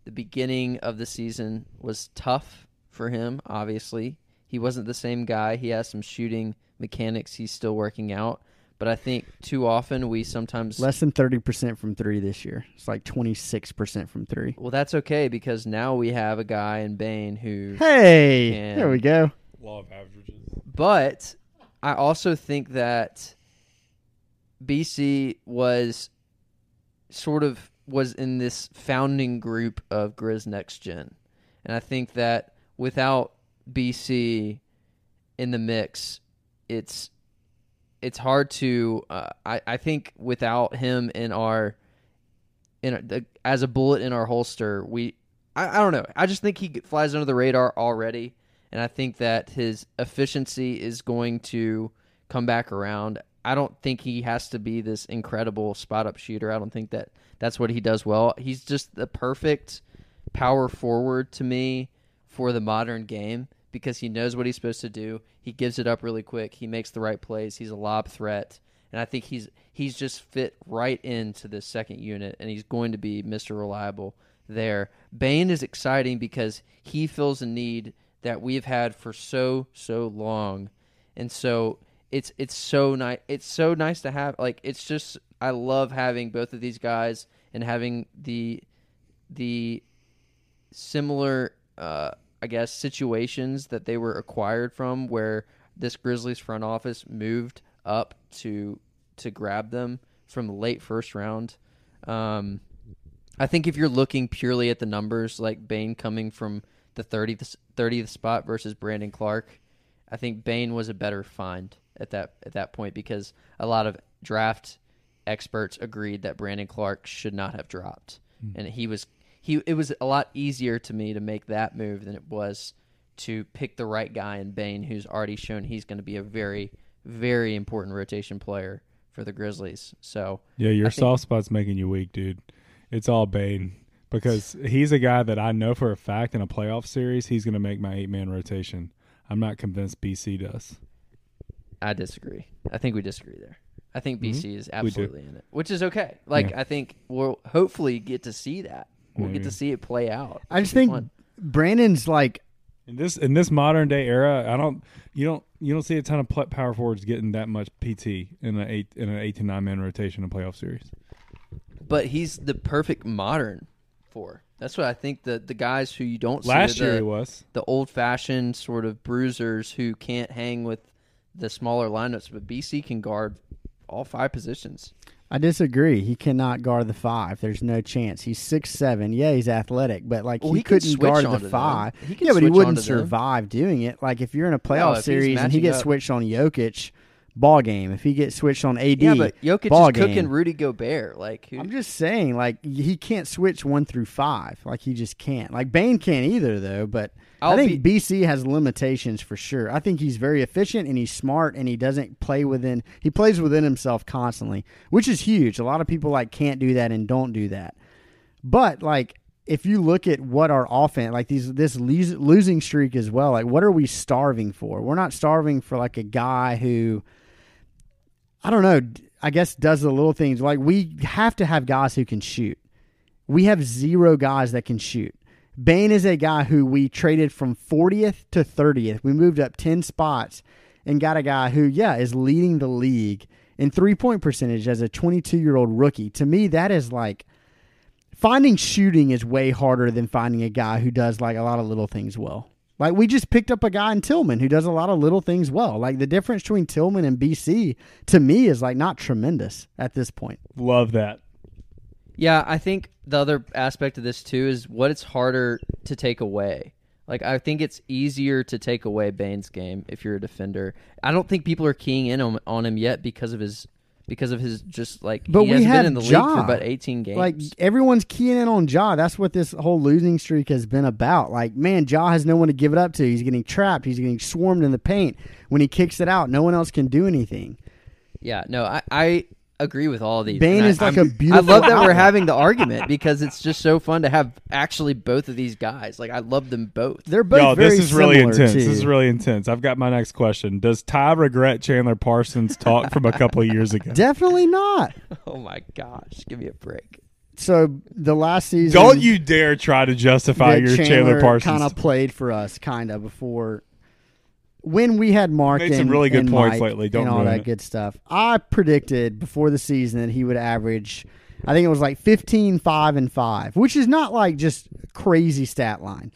the beginning of the season was tough for him. Obviously, he wasn't the same guy. He has some shooting mechanics he's still working out. But I think too often we sometimes Less than 30% from three this year. It's like 26% from three. well that's okay because now we have a guy in Bane who Hey, And- there we go. Law of averages. But I also think that BC was sort of was in this founding group of Grizz Next Gen. And I think that without BC in the mix, it's it's hard to uh, I, I think without him in our in our, the, as a bullet in our holster, we I, I don't know. I just think he flies under the radar already and I think that his efficiency is going to come back around. I don't think he has to be this incredible spot up shooter. I don't think that that's what he does well. He's just the perfect power forward to me for the modern game because he knows what he's supposed to do. He gives it up really quick. He makes the right plays. He's a lob threat. And I think he's he's just fit right into this second unit and he's going to be Mr. Reliable there. Bane is exciting because he fills a need that we've had for so so long, and so it's it's so nice. It's so nice to have. Like it's just I love having both of these guys and having the the similar uh, I guess situations that they were acquired from, where this Grizzlies front office moved up to to grab them from the late first round. Um, I think if you're looking purely at the numbers, like Bane coming from the 30th, 30th spot versus Brandon Clarke, I think Bane was a better find at that at that point because a lot of draft experts agreed that Brandon Clarke should not have dropped, and he was he. It was a lot easier to me to make that move than it was to pick the right guy in Bane, who's already shown he's going to be a very very important rotation player for the Grizzlies. So Yeah, your think- soft spot's making you weak, dude. It's all Bane because he's a guy that I know for a fact in a playoff series he's going to make my eight man rotation. I'm not convinced BC does. I disagree. I think we disagree there. I think. Mm-hmm. BC is We do. absolutely in it, which is okay. Like Yeah. I think we'll hopefully get to see that. We'll get to see it play out. I just think fun. Brandon's like In this in this modern day era, I don't you don't you don't see a ton of pl- power forwards getting that much PT in an eight in an eight to nine man rotation in a playoff series. but he's the perfect modern for. That's what I think. The the guys who you don't see Last are year the, he was. the old fashioned sort of bruisers who can't hang with the smaller lineups, but BC can guard all five positions. I disagree. He cannot guard the five. There's no chance. He's six seven. Yeah, he's athletic, but like Well, he, he couldn't guard the five. Yeah, but he wouldn't onto them. survive doing it. Like if you're in a playoff he's series and he gets up. switched on Jokic, ball game. If he gets switched on AD, Yeah, but Jokic ball is cooking game. Rudy Gobert. Like, who, I'm just saying, like he can't switch one through five. Like he just can't. Like Bane can't either, though. But i I'll think be- BC has limitations for sure. I think he's very efficient and he's smart and he doesn't play within. He plays within himself constantly, which is huge. A lot of people like can't do that and don't do that. But like if you look at what our offense, like these this losing streak as well, like what are we starving for? We're not starving for like a guy who I don't know, I guess does the little things. Like we have to have guys who can shoot. We have zero guys that can shoot. Bane is a guy who we traded from 40th to 30th. We moved up 10 spots and got a guy who, yeah, is leading the league in three point percentage as a 22 year old rookie. To me, that is like finding shooting is way harder than finding a guy who does like a lot of little things well. Like we just picked up a guy in Tillman who does a lot of little things well. Like the difference between Tillman and BC to me is like not tremendous at this point. Love that. Yeah, I think the other aspect of this too is what it's harder to take away. Like I think it's easier to take away Bane's game if you're a defender. I don't think people are keying in on, on him yet because of his because of his just like But he we have been in the Ja. league for about 18 games. Like everyone's keying in on Ja. That's what this whole losing streak has been about. Like, man, Ja has no one to give it up to. He's getting trapped. He's getting swarmed in the paint. When he kicks it out, no one else can do anything. yeah, no, I, I agree with all of these. Bane And I- is like I'm- a beautiful I love that we're having the argument because it's just so fun to have actually both of these guys. Like I love them both. They're both Yo, very this is really intense. too. This is really intense. I've got my next question. Does Ty regret Chandler Parsons' talk from a couple of years ago? [LAUGHS] Definitely not. [LAUGHS] Oh my gosh, give me a break. So the last season, Don't you dare try to justify your Chandler, Chandler Parsons. kind of played for us, kind of before when we had Mark Made and, some really good and points Mike lately. Don't and all that it. good stuff. I predicted before the season that he would average, I think it was like 15, 5, and 5, which is not like just crazy stat line.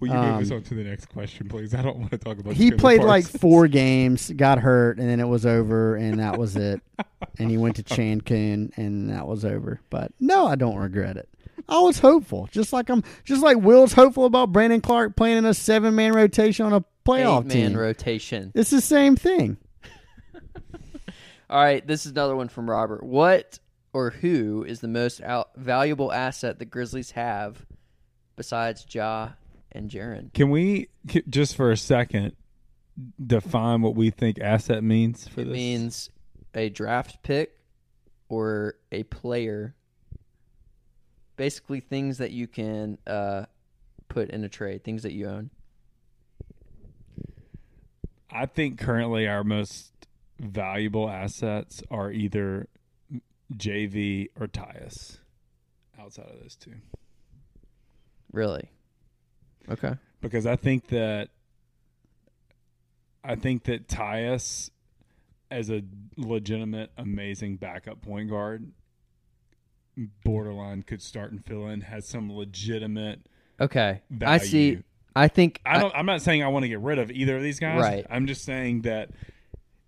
Will you move this um, on to the next question, please? [LAUGHS] I don't want to talk about. He Chandler played like four games, got hurt, and then it was over, and that was it. [LAUGHS] and he went to Cancun, and that was over. But no, I don't regret it. I was hopeful, just like I'm, just like Will's hopeful about Brandon Clarke playing in a seven man rotation on a playoff Eight man team. rotation. it's the same thing. [LAUGHS] All right, this is another one from Robert. What or who is the most out- valuable asset the Grizzlies have besides Ja and Jaren? Can we c- just for a second define what we think asset means for It this? means a draft pick or a player. Basically, things that you can uh, put in a trade, things that you own. I think currently our most valuable assets are either JV or Tyus. Outside of those two, Really? Okay. because I think that I think that Tyus, as a legitimate, amazing backup point guard, borderline could start and fill in, has some legitimate Okay. value. I see. I think I don't. I'm not saying I want to get rid of either of these guys. Right. I'm just saying that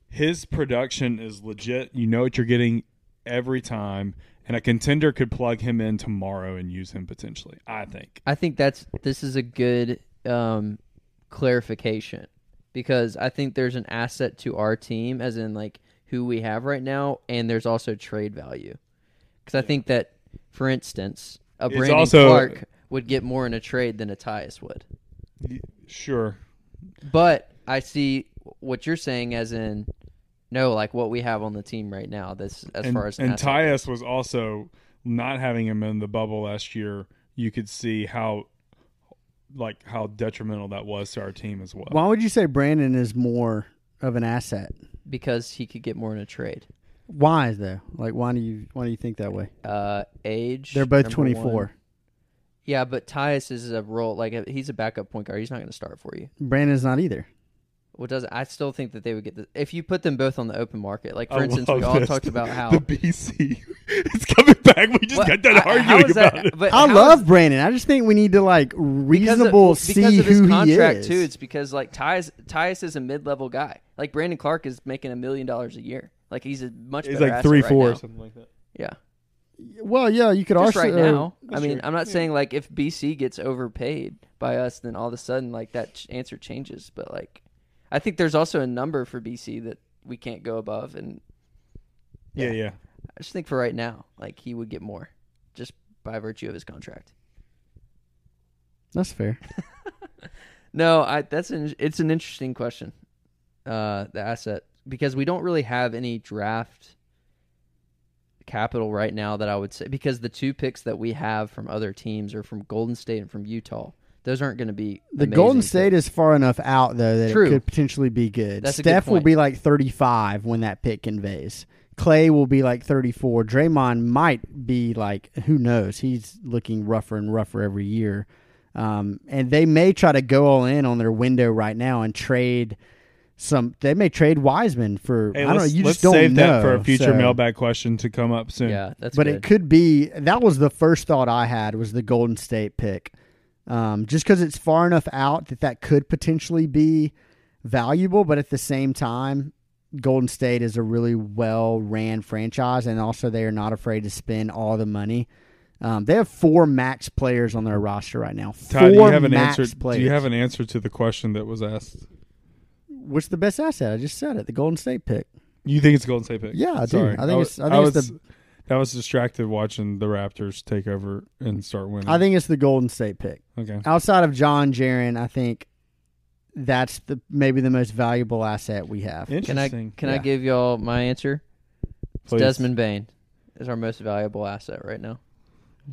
his production is legit. You know what you're getting every time, and a contender could plug him in tomorrow and use him potentially. I think. I think that's this is a good um, clarification because I think there's an asset to our team, as in like who we have right now, and there's also trade value. Because I think that, for instance, a Brandon also- Clark would get more in a trade than a Tyus would. Sure. But I see what you're saying, as in no, like what we have on the team right now. This as and far as an and asset Tyus was also not having him in the bubble last year. You could see how. Like how detrimental that was to our team as well. Why would you say Brandon is more of an asset? because he could get more in a trade. Why though? Like why do you why do you think that way? Uh, age. They're both twenty four. twenty one. four. Yeah, but Tyus is a role like uh, he's a backup point guard. He's not going to start for you. Brandon's not either. What does I still think that they would get the if you put them both on the open market. Like for I instance, we all this. talked about how the BC [LAUGHS] it's coming back. We just What- got done I- arguing is that- about it. But I love is- Brandon. I just think we need to like because of- reasonable because see of his who contract he is. too. It's because like Tyus Tyus is a mid level guy. Like Brandon Clarke is making a million dollars a year. Like he's a much It's better like asset three right four now. or something like that. Yeah, well, yeah, you could just also right now. I mean, true. I'm not Yeah. saying like if BC gets overpaid by us, then all of a sudden like that ch- answer changes. But like, I think there's also a number for BC that we can't go above. And Yeah, Yeah. yeah. I just think for right now, like he would get more just by virtue of his contract. That's fair. [LAUGHS] No, I that's an it's an interesting question. Uh, the asset because we don't really have any draft capital right now that I would say because the two picks that we have from other teams are from Golden State and from Utah. Those aren't going to be The Golden State picks. is far enough out though that True. it could potentially be good. That's a good Steph will be like 35 when that pick conveys. Clay will be like 34. Draymond might be like who knows. He's looking rougher and rougher every year. Um, and they may try to go all in on their window right now and trade some. They may trade Wiseman for Hey, I don't know. let's, You let's just don't save know. that for a future so- mailbag question to come up soon. Yeah, that's but good. it could be that was the first thought I had was the Golden State pick, um, just because it's far enough out that that could potentially be valuable. But at the same time, Golden State is a really well ran franchise, and also they are not afraid to spend all the money. Um, they have four max players on their roster right now. Todd, do you Four have an max answer? players. Do you have an answer to the question that was asked? What's the best asset? I just said it. The Golden State pick. You think it's Golden State pick? Yeah, I do. Sorry. I think wa- it's- I think it's was, the- I was distracted watching the Raptors take over and start winning. I think it's the Golden State pick. okay. outside of John Jaren, I think that's the maybe the most valuable asset we have. can I Interesting. can I give y'all my answer? It's Desmond Bane is our most valuable asset right now.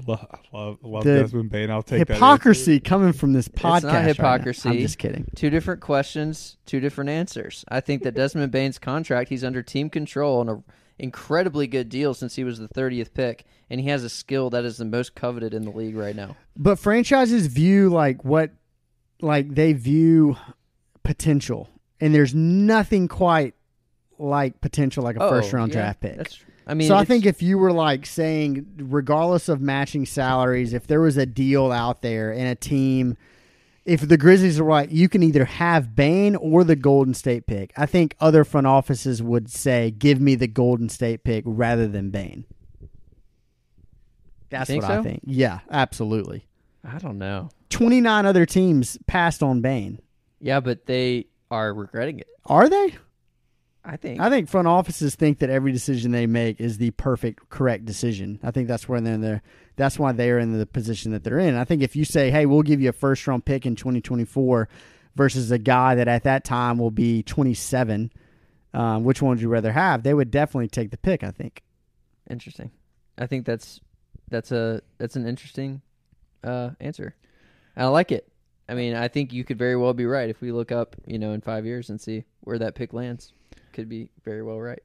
Love, love, love The Desmond Bane. I'll take that. hypocrisy coming from this podcast. not right now. hypocrisy. I'm just kidding. Two different questions, two different answers. I think that Desmond Bane's contract, he's under team control on a incredibly good deal since he was the 30th pick, and he has a skill that is the most coveted in the league right now. But franchises view like what, like they view potential, and there's nothing quite like potential like a Oh, first round yeah, draft pick. That's, I mean, so I think if you were like saying, regardless of matching salaries, if there was a deal out there and a team, if the Grizzlies are right, you can either have Bane or the Golden State pick. I think other front offices would say, give me the Golden State pick rather than Bane. That's what I think. Yeah, absolutely. I don't know. 29 other teams passed on Bane. Yeah, but they are regretting it. Are they? I think. I think front offices think that every decision they make is the perfect, correct decision. I think that's where they're in there. That's why they're in the position that they're in. I think if you say, "Hey, we'll give you a first round pick in 2024," versus a guy that at that time will be 27, um, which one would you rather have? They would definitely take the pick. I think. Interesting. I think that's that's a that's an interesting uh, answer. I like it. I mean, I think you could very well be right if we look up, you know, in five years and see where that pick lands. Could be very well right.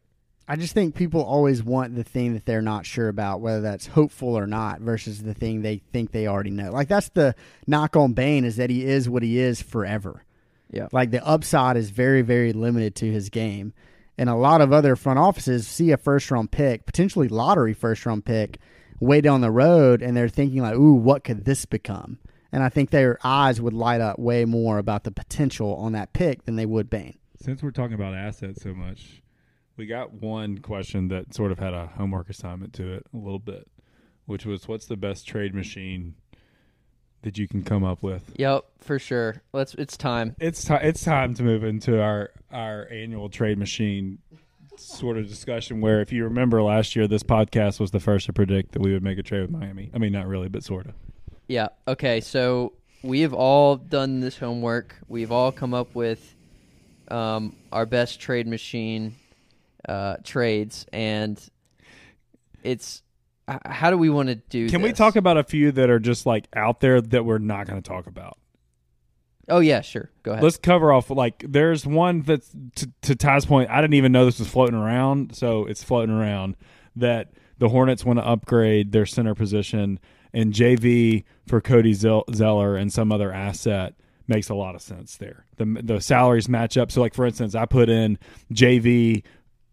I just think people always want the thing that they're not sure about, whether that's hopeful or not, versus the thing they think they already know. Like that's the knock on Bane is that he is what he is forever. Yeah. Like the upside is very, very limited to his game. And a lot of other front offices see a first round pick, potentially lottery first round pick, way down the road, and they're thinking like, "Ooh, what could this become?" And I think their eyes would light up way more about the potential on that pick than they would Bane. Since we're talking about assets so much, we got one question that sort of had a homework assignment to it a little bit, which was what's the best trade machine that you can come up with? Yep, for sure. Let's. It's time. It's ti it's time to move into our our annual trade machine sort of discussion where if you remember last year this podcast was the first to predict that we would make a trade with Miami. I mean not really, but sort of. Yeah. Okay. So we have all done this homework. We've all come up with um, our best trade machine uh, trades, and it's how do we want to do? Can we this? talk about a few that are just like out there that we're not going to talk about? Oh yeah, sure. Go ahead. Let's cover off like there's one that's to, to Ty's point. I didn't even know this was floating around, so it's floating around that the Hornets want to upgrade their center position and JV for Cody Zell- Zeller and some other asset makes a lot of sense there. The the salaries match up. So like for instance, I put in JV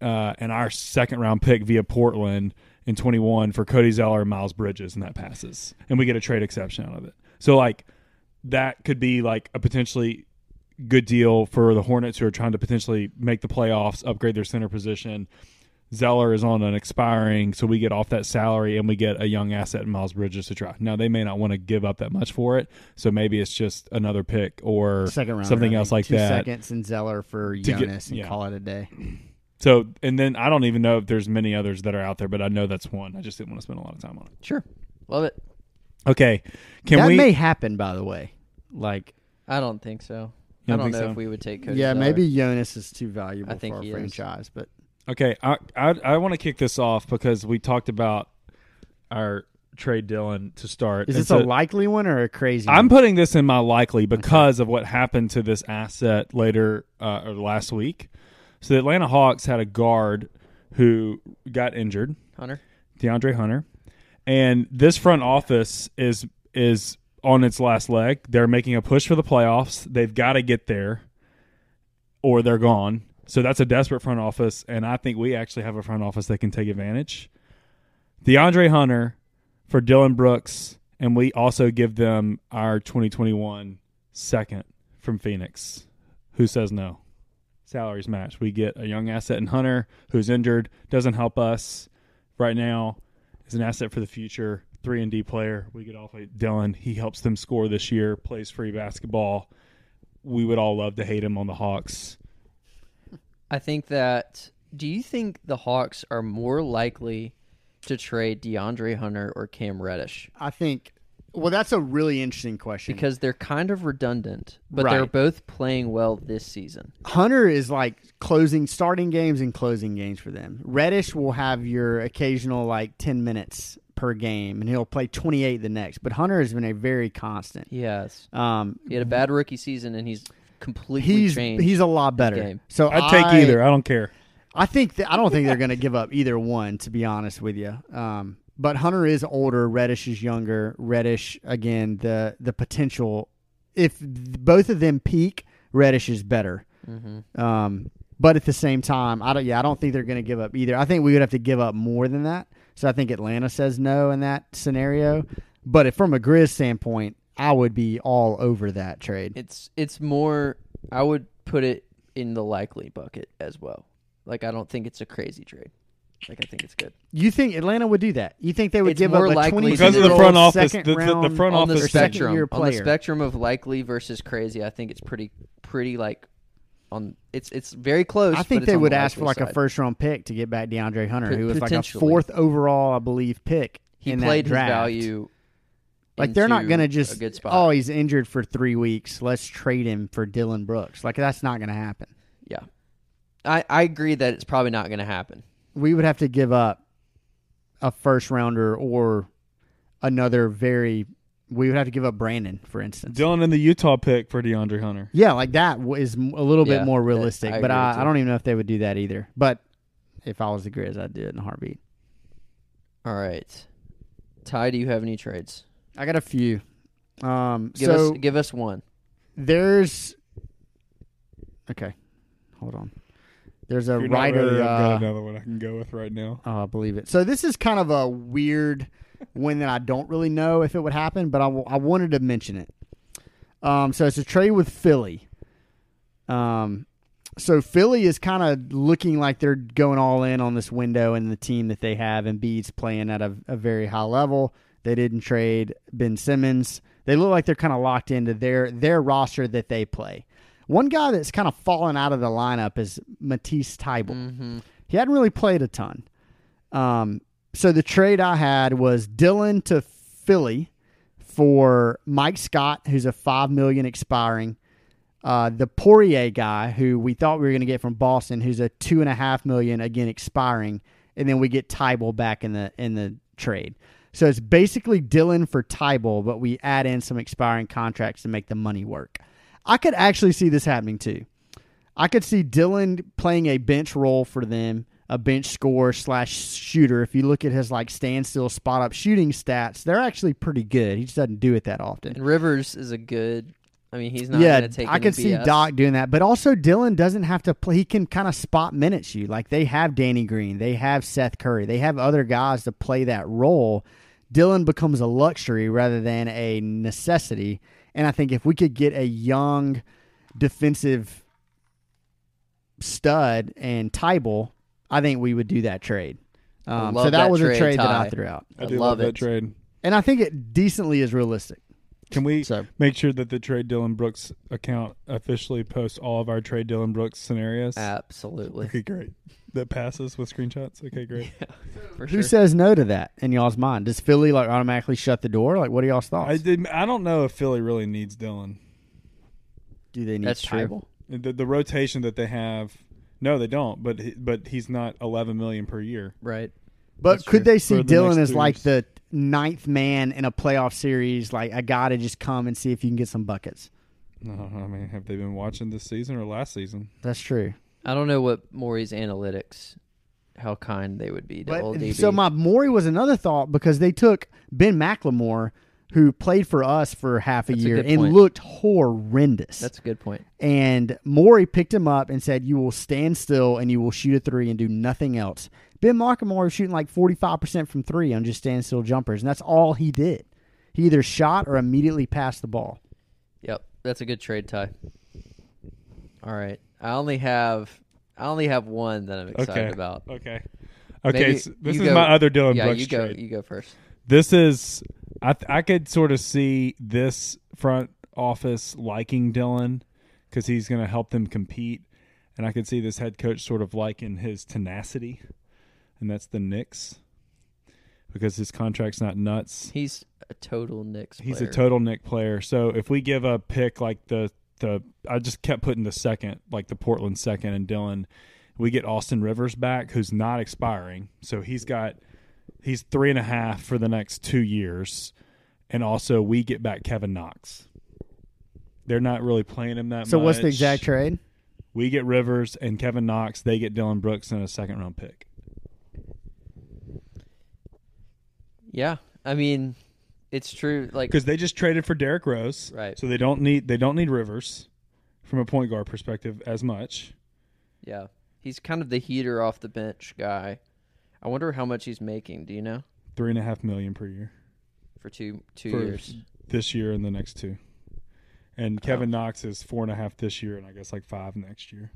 uh, and our second round pick via Portland in 21 for Cody Zeller and Miles Bridges, and that passes, and we get a trade exception out of it. So like that could be like a potentially good deal for the Hornets who are trying to potentially make the playoffs, upgrade their center position. Zeller is on an expiring, so we get off that salary and we get a young asset in Miles Bridges to try. Now they may not want to give up that much for it, so maybe it's just another pick or Second round, something else like Two that. seconds and Zeller for To get- Jonas and yeah. call it a day. So, and then I don't even know if there's many others that are out there, but I know that's one. I just didn't want to spend a lot of time on it. Sure, love it. Okay, can that we? That may happen, by the way. Like, I don't think so. I don't don't know so? if we would take Cody. yeah, Zeller. maybe Jonas is too valuable I think for our he is. franchise, but Okay, I I, I want to kick this off because we talked about our trade Dillon to start. is And this so a likely one or a crazy? I'm one? putting this in my likely because of what happened to this asset later uh, or last week. So the Atlanta Hawks had a guard who got injured, Hunter. DeAndre Hunter, and this front office is is on its last leg. They're making a push for the playoffs. They've got to get there, or they're gone. So that's a desperate front office, and I think we actually have a front office that can take advantage. DeAndre Hunter for Dillon Brooks, and we also give them our 2021 second from Phoenix. Who says no? Salaries match. We get a young asset in Hunter who's injured, doesn't help us right now. Is an asset for the future. Three and D player. We get off of Dillon. He helps them score this year. Plays free basketball. We would all love to hate him on the Hawks. I think that. Do you think the Hawks are more likely to trade DeAndre Hunter or Cam Reddish I think. Well, that's a really interesting question because they're kind of redundant, but they're both playing well this season. Hunter is like closing, starting games and closing games for them. Reddish will have your occasional like ten minutes per game, and he'll play twenty eight the next. But Hunter has been a very constant. Yes, Um, he had a bad rookie season, and he's completely he's changed. he's a lot better. game. So I'd take I- either. I don't care. I think that I don't think they're going to give up either one. To be honest with you, um, but Hunter is older. Reddish is younger. Reddish again the the potential. If both of them peak, Reddish is better. hmm Um, but at the same time, I don't. Yeah, I don't think they're going to give up either. I think we would have to give up more than that. So I think Atlanta says no in that scenario. But if from a Grizz standpoint, I would be all over that trade. It's it's more. I would put it in the likely bucket as well. Like I don't think it's a crazy trade. Like I think it's good. You think Atlanta would do that? You think they would It's give more up a likely twenty Because of the front office, the- the- the front on the office- or second spectrum, year on the spectrum of likely versus crazy, I think it's pretty pretty like on. It's it's very close. I think they on the would ask for likely like a first round pick to get back DeAndre Hunter, Pot- who was like a fourth overall, I believe, pick. He in played that his value. Like they're not going to just good spot. oh he's injured for three weeks. Let's trade him for Dillon Brooks. Like that's not going to happen. yeah, I I agree that it's probably not going to happen. We would have to give up a first rounder or another very. We would have to give up Brandon, for instance. Dillon in the Utah pick for DeAndre Hunter. Yeah, like that is w- is m- a little Yeah, bit more realistic. I but I, I don't even know if they would do that either. But if I was the Grizz, I'd do it in a heartbeat. All right, Ty, do you have any trades? I got a few. Um, Give so us give us one. there's okay. Hold on. There's a If you're not writer. ready, I've uh, got another one I can go with right now. Oh, I believe it. So this is kind of a weird [LAUGHS] one that I don't really know if it would happen, but I, w- I wanted to mention it. Um, so it's a trade with Philly. Um, so Philly is kind of looking like they're going all in on this window and the team that they have, and Bede's playing at a, a very high level. They didn't trade Ben Simmons. They look like they're kind of locked into their their roster that they play. One guy that's kind of fallen out of the lineup is Matisse Thybulle. Mm-hmm. He hadn't really played a ton. Um, so the trade I had was Dillon to Philly for Mike Scott, who's a five million expiring. Uh, the Poirier guy, who we thought we were going to get from Boston, who's a two and a half million again expiring, and then we get Thybulle back in the in the trade. So it's basically Dillon for Thybulle, but we add in some expiring contracts to make the money work. I could actually see this happening too. I could see Dillon playing a bench role for them, a bench scorer slash shooter. If you look at his like standstill spot up shooting stats, they're actually pretty good. He just doesn't do it that often. And Rivers is a good. I mean, he's not yeah, going to take. I any could see BS. Doc doing that, but also Dillon doesn't have to play. He can kind of spot minutes you. Like they have Danny Green, they have Seth Curry, they have other guys to play that role. Dillon becomes a luxury rather than a necessity. And I think if we could get a young defensive stud and Thybulle, I think we would do that trade. Um, so that, that was a trade, trade that I threw out, I, I do love love that it. trade. and I think it decently is realistic. Can we So make sure that the Trade Dillon Brooks account officially posts all of our Trade Dillon Brooks scenarios? Absolutely. Okay, great. that passes with screenshots. Okay, great. [LAUGHS] For Who sure. says no to that in y'all's mind? Does Philly like automatically shut the door? Like, what are y'all's thoughts? I did. I don't know if Philly really needs Dillon. Do they need That's true. The, the rotation that they have, no, they don't. But he, but he's not eleven million per year. right? But That's could true. they see the Dillon as like the ninth man in a playoff series, like a guy to just come and see if you can get some buckets? No, I mean, have they been watching this season or last season? That's true. I don't know what Morey's analytics, how kind they would be to But, old DB. so my Morey was another thought because they took Ben McLemore, who played for us for half a That's year good and looked horrendous. That's a good point. and Morey picked him up and said, "You will stand still and you will shoot a three and do nothing else." Ben McLemore was shooting like forty five percent from three on just standstill jumpers, and that's all he did. He either shot or immediately passed the ball. Yep, that's a good trade Ty. All right, I only have I only have one that I'm excited Okay. about. Okay. Okay. Maybe so this is go- my other Dillon yeah, Brooks you go. trade. You go first. This is I th- I could sort of see this front office liking Dillon because he's going to help them compete, and I could see this head coach sort of liking his tenacity, and that's the Knicks because his contract's not nuts. He's a total Knicks. He's player. a total Nick player. So if we give a pick like the the I just kept putting the second, like the Portland second and Dillon, we get Austin Rivers back, who's not expiring. So he's got he's three and a half for the next two years. And also we get back Kevin Knox. They're not really playing him that So much. So what's the exact trade? We get Rivers and Kevin Knox, they get Dillon Brooks and a second round pick. Yeah, I mean, it's true. Like Because they just traded for Derrick Rose. Right. So they don't need they don't need Rivers from a point guard perspective as much. Yeah. He's kind of the heater off the bench guy. I wonder how much he's making. Do you know? Three and a half million per year For two two For- years. this year and the next two. Oh. And Kevin Knox is four and a half this year, and I guess like five next year.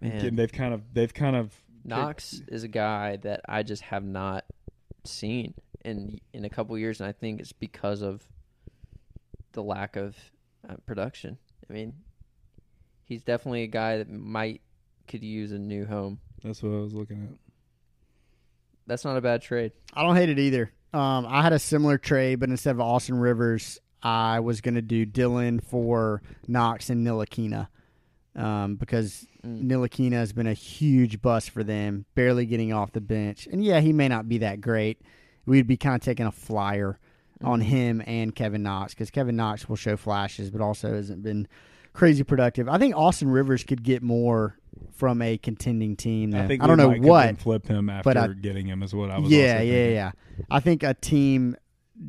Man, Again, they've kind of they've kind of Knox is a guy that I just have not seen in in a couple years, and I think it's because of the lack of uh, production. I mean, he's definitely a guy that might could use a new home. That's what I was looking at. That's not a bad trade. I don't hate it either. Um, I had a similar trade, but instead of Austin Rivers, I was going to do Dillon for Knox and Ntilikina um, because Mm. Ntilikina has been a huge bust for them, barely getting off the bench. And yeah, he may not be that great. We'd be kind of taking a flyer on Mhm. him and Kevin Knox because Kevin Knox will show flashes, but also hasn't been crazy productive. I think Austin Rivers could get more from a contending team. I think I don't we know might what, flip him after but I- getting him is what I was. yeah, also yeah, yeah. I think a team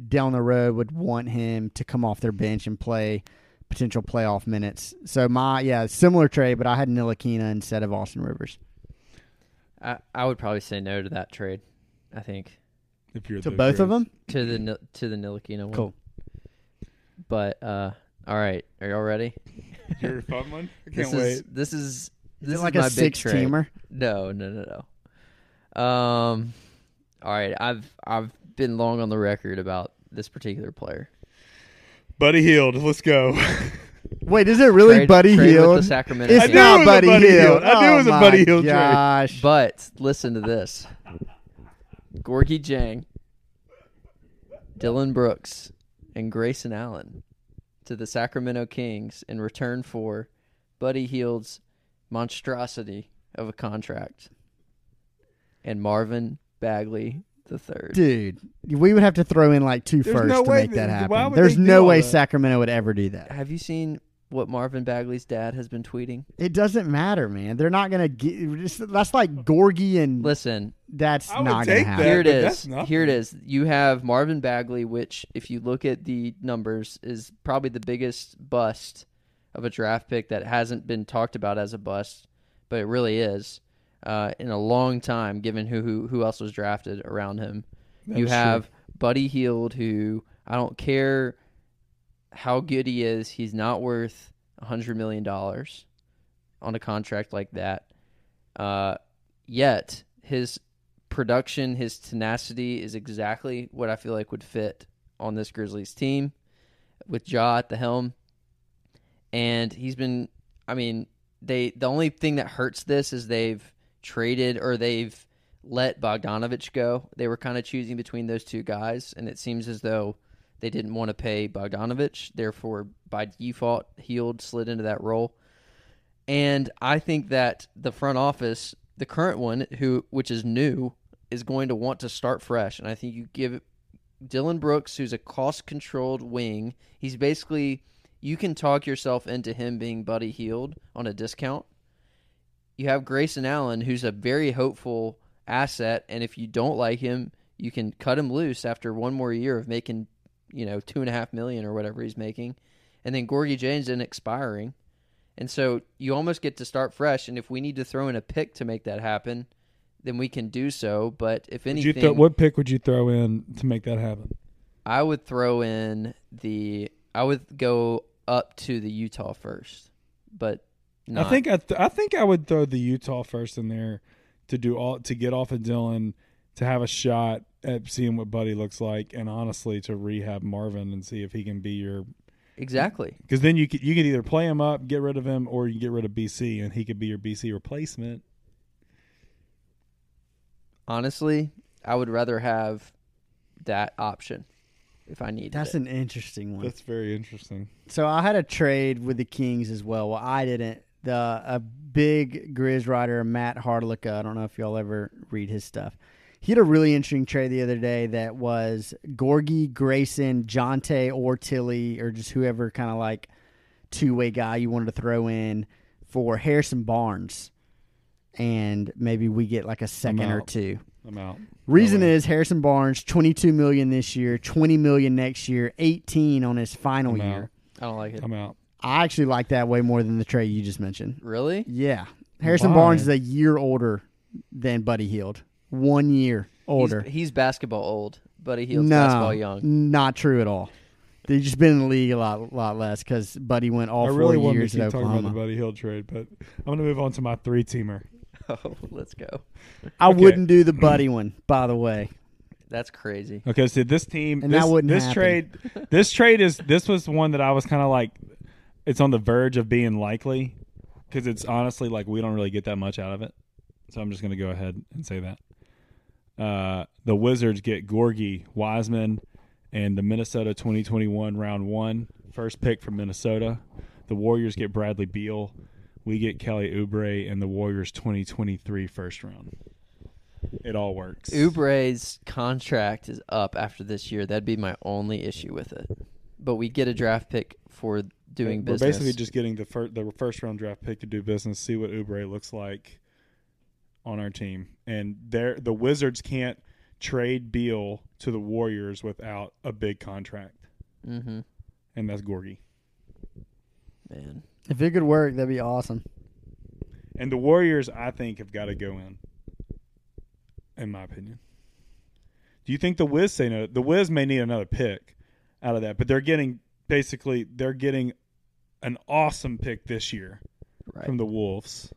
down the road would want him to come off their bench and play potential playoff minutes. So my yeah, similar trade, but I had Ntilikina instead of Austin Rivers. I I would probably say no to that trade. I think If you're To the both of them? to the Nil- to the Ntilikina one. Cool. But uh, all right, are y'all ready? You're a fun one. I [LAUGHS] This can't wait. is this is Is this it is like my a big six trade. teamer? No, no, no, no. Um, all right. I've I've been long on the record about this particular player. Buddy Hield. Let's go. Wait, is it really Trade- Buddy trade with Hield? the Sacramento It's I Kings. knew it not was a Buddy, Buddy Hield. Hield. I knew it Oh was a oh my Buddy Hield trade. gosh. But listen to this: Gorgui Dieng, Dillon Brooks, and Grayson Allen to the Sacramento Kings in return for Buddy Hield's monstrosity of a contract and Marvin Bagley the third. Dude, we would have to throw in like two There's firsts no to way make that they- happen. would There's they do no all way that? Sacramento would ever do that. Have you seen what Marvin Bagley's dad has been tweeting? It doesn't matter, man. They're not gonna get. That's like Gorgui and Listen, that's I would not gonna take happen. that. here it but that's is. nothing. Here it is. You have Marvin Bagley, which, if you look at the numbers, is probably the biggest bust of a draft pick that hasn't been talked about as a bust, but it really is uh, in a long time, given who, who who else was drafted around him. That you have true. Buddy Hield, who I don't care how good he is, he's not worth a hundred million dollars on a contract like that. Uh, yet his production, his tenacity is exactly what I feel like would fit on this Grizzlies team with Ja at the helm. And he's been, I mean, they the only thing that hurts this is they've traded or they've let Bogdanovich go. They were kind of choosing between those two guys, and it seems as though they didn't want to pay Bogdanovich. Therefore, by default, Hield slid into that role. And I think that the front office, the current one, who which is new, is going to want to start fresh. And I think you give Dillon Brooks, who's a cost controlled wing, he's basically you can talk yourself into him being Buddy Hield on a discount. You have Grayson Allen, who's a very hopeful asset, and if you don't like him, you can cut him loose after one more year of making, you know, two and a half million or whatever he's making, and then Gorgui James in expiring, and so you almost get to start fresh. And if we need to throw in a pick to make that happen, then we can do so. But if anything, throw- what pick would you throw in to make that happen? I would throw in the I would go up to the Utah first, but not. I think I, th- I think I would throw the Utah first in there to do all to get off of Dillon to have a shot at seeing what Buddy looks like, and honestly to rehab Marvin and see if he can be your. exactly. Because then you could you could either play him up, get rid of him, or you can get rid of BC, and he could be your BC replacement. Honestly, I would rather have that option if I need. That's it. an interesting one. That's very interesting. So I had a trade with the Kings as well. Well, I didn't. The a big Grizz writer, Matt Hardlicka. I don't know if y'all ever read his stuff. He had a really interesting trade the other day that was Gorgui, Grayson, Jontay, or Tillie, or just whoever kind of like two way guy you wanted to throw in for Harrison Barnes, and maybe we get like a second or out. two. I'm out. Reason No is Harrison Barnes, twenty two million this year, twenty million next year, eighteen on his final I'm out. year. I don't like it. I'm out. I actually like that way more than the trade you just mentioned. Really? Yeah. Harrison Why? Barnes is a year older than Buddy Hield. One year older. He's, he's basketball old, Buddy Hield's no, basketball young. not true at all. They've just been in the league a lot, lot less because Buddy went all I four really wanted to years keep at talking about Oklahoma. the Buddy Hield trade, but I'm going to move on to my three teamer. [LAUGHS] Oh, let's go. I Okay. wouldn't do the Buddy one, by the way. That's crazy. Okay, so this team, And this, that wouldn't this happen. trade, this trade is this was one that I was kind of like, it's on the verge of being likely because it's honestly like we don't really get that much out of it. So I'm just going to go ahead and say that. Uh, the Wizards get Gorgui Wiseman and the Minnesota 2021 round one first pick from Minnesota. The Warriors get Bradley Beal. We get Kelly Oubre and the Warriors 2023 first round. It all works. Oubre's contract is up after this year. That'd be my only issue with it. But we get a draft pick for doing We're business. basically just getting the first the first round draft pick to do business, see what Oubre looks like on our team. And there the Wizards can't trade Beal to the Warriors without a big contract. mm-hmm. And that's Gorgui. Man, If it could work, that'd be awesome. And the Warriors I think have got to go in. In my opinion. Do you think the Wiz say no? The Wiz may need another pick out of that, but they're getting basically they're getting an awesome pick this year right? from the Wolves.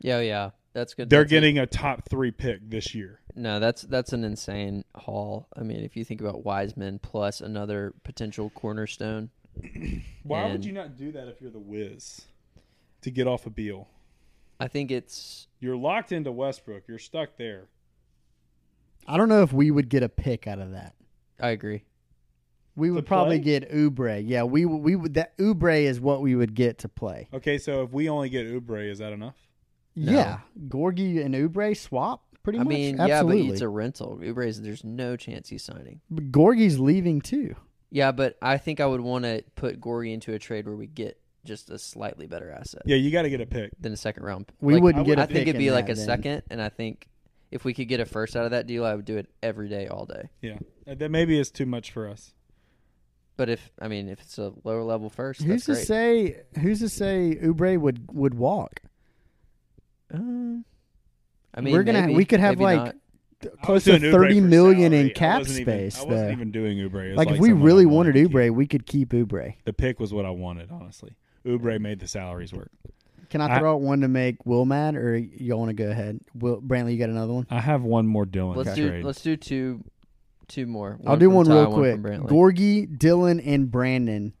yeah, oh, yeah, that's good. They're That's a- getting a top three pick this year. no. That's that's an insane haul. I mean, if you think about Wiseman plus another potential cornerstone, [CLEARS THROAT] Why would you not do that if you're the Wiz to get off a Beal? I think it's You're locked into Westbrook. You're stuck there. I don't know if we would get a pick out of that. I agree. We would probably play? get Oubre. Yeah, we we would that Oubre is what we would get to play. Okay, so if we only get Oubre, is that enough? No. Yeah, Gorgui and Oubre swap pretty I much. mean, Absolutely. yeah, but it's a rental. Oubre's there's no chance he's signing. But Gorgui's leaving too. Yeah, but I think I would want to put Gorgui into a trade where we get just a slightly better asset Yeah, you got to get a pick. than a second round. We Like, wouldn't I get would- a I think pick it'd be like a then. second, and I think if we could get a first out of that deal, I would do it every day, all day. Yeah, that maybe is too much for us. But if I mean, if it's a lower level first, Who's to that's great. say? Who's to say Oubre would would walk? Um, I mean, We're gonna- maybe, we could have, like, not. Close to was doing Oubre thirty for million salary. in cap wasn't even- space. I wasn't though. even doing Oubre. It was like, if we really I wanted Oubre, keep. We could keep Oubre. the pick was what I wanted. Honestly, Oubre made the salaries work. Can I I- throw out one to make Will mad, or y'all want to go ahead? Will Brantley, you got another one? I have one more Dillon Let's do trade. let's do two, two more. I'll do one Ty, real from quick. Brantley. Gorgui, Dillon, and Brandon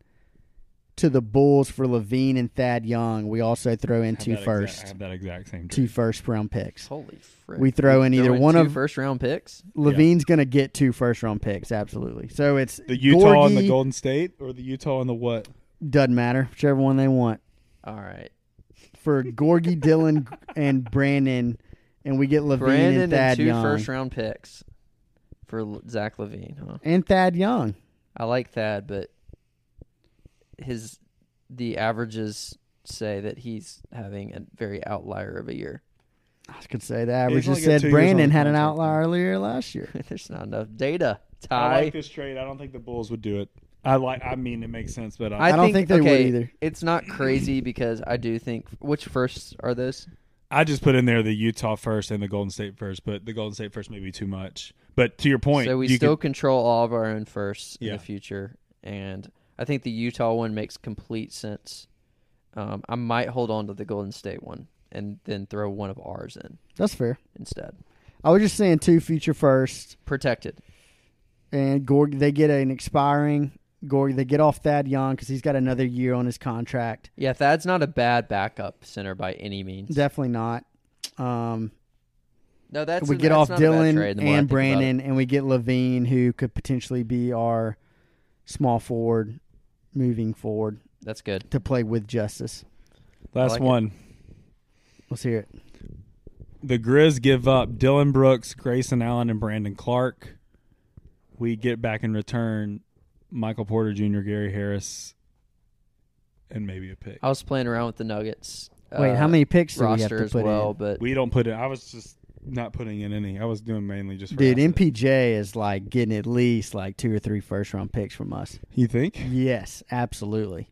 to the Bulls for LaVine and Thad Young, we also throw in Have two that first, Exact, I have that exact same. two trade. round picks. Holy frick. We throw in either one two of- first round picks. LaVine's gonna get two first round picks, absolutely. So it's The Utah and the Golden State, or the Utah and the what? doesn't matter, whichever one they want. All right. For Gorgui, Dillon, and Brandon, and we get LaVine Brandon and Thad two Young first round picks for Zach LaVine, huh? and Thad Young. I like Thad, but his the averages say that he's having a very outlier of a year. I could say the average only just said Brandon had an outlier though. earlier last year. [LAUGHS] There's not enough data. I like this trade. I don't think the Bulls would do it. I like. I mean, it makes sense, but I, I don't think they would okay, either. It's not crazy because I do think which firsts are those? I just put in there the Utah first and the Golden State first, but the Golden State first may be too much. But to your point, so we you still could- control all of our own firsts in the future, and I think the Utah one makes complete sense. Um, I might hold on to the Golden State one and then throw one of ours in That's fair. instead. I was just saying two future firsts, Protected. and Gorg they get an expiring. Gorg they get off Thad Young because he's got another year on his contract. Yeah, Thad's not a bad backup center by any means. Definitely not. Um, no, that's we a- get that's off not Dillon trade, the more I and think about it. Brandon, and we get LaVine, who could potentially be our small forward moving forward That's good. to play with Justise. last like it. one. Let's hear it. The Grizz give up Dillon Brooks, Grayson Allen, and Brandon Clarke. We get back in return Michael Porter Jr., Gary Harris, and maybe a pick. I was playing around with the Nuggets. Wait, uh, how many picks do we have roster to as put well? in? But We don't put it. I was just not putting in any. I was doing mainly just for Dude. MPJ is like getting at least like two or three first round picks from us. You think? Yes, absolutely.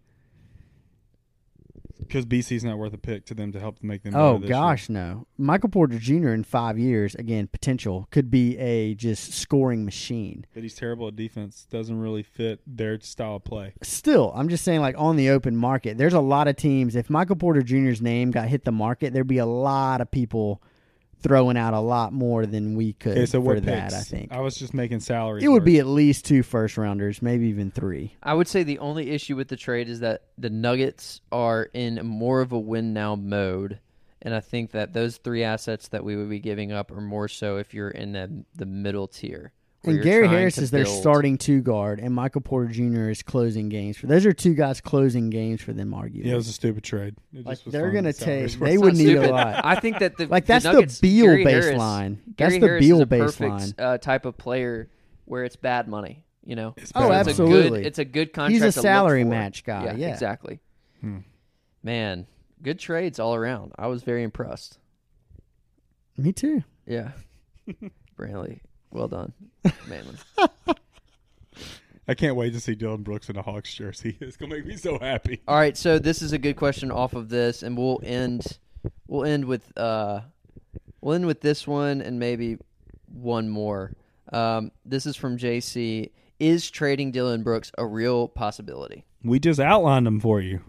Because BC's not worth a pick to them to help make them. Oh this year. gosh, no. Michael Porter Jr. in five years, again, potential could be a just scoring machine. But he's terrible at defense. Doesn't really fit their style of play. Still, I'm just saying, like on the open market, there's a lot of teams. If Michael Porter Jr.'s name got hit the market, there'd be a lot of people throwing out a lot more than we could Okay, so for what that. picks? I think I was just making salary. it would be at least two first rounders, maybe even three. I would say the only issue with the trade is that the Nuggets are in more of a win now mode. And I think that those three assets that we would be giving up are more so if you're in the, the middle tier. Where And Gary Harris is their build. starting two guard, and Michael Porter Jr. is closing games for. Those are two guys closing games for them, arguably. Yeah, it was a stupid trade. It Like, just was they're gonna that take- they It's would not need a lot. I think that the Like that's the, Nuggets, the Beal Gary Harris- baseline. That's Gary the Harris Beal is a perfect baseline. uh, type of player where it's bad money. You know, It's Oh, bad it's a absolutely. good. It's a good contract. He's a salary match guy. Yeah, exactly. Hmm. Man, good trades all around. I was very impressed. Me too. Yeah, [LAUGHS] Brantley, well done, Manly. [LAUGHS] I can't wait to see Dillon Brooks in a Hawks jersey. [LAUGHS] It's gonna make me so happy. All right, so this is a good question off of this, and we'll end. We'll end with uh, we'll end with this one and maybe one more. Um, this is from JC. Is trading Dillon Brooks a real possibility? We just outlined them for you.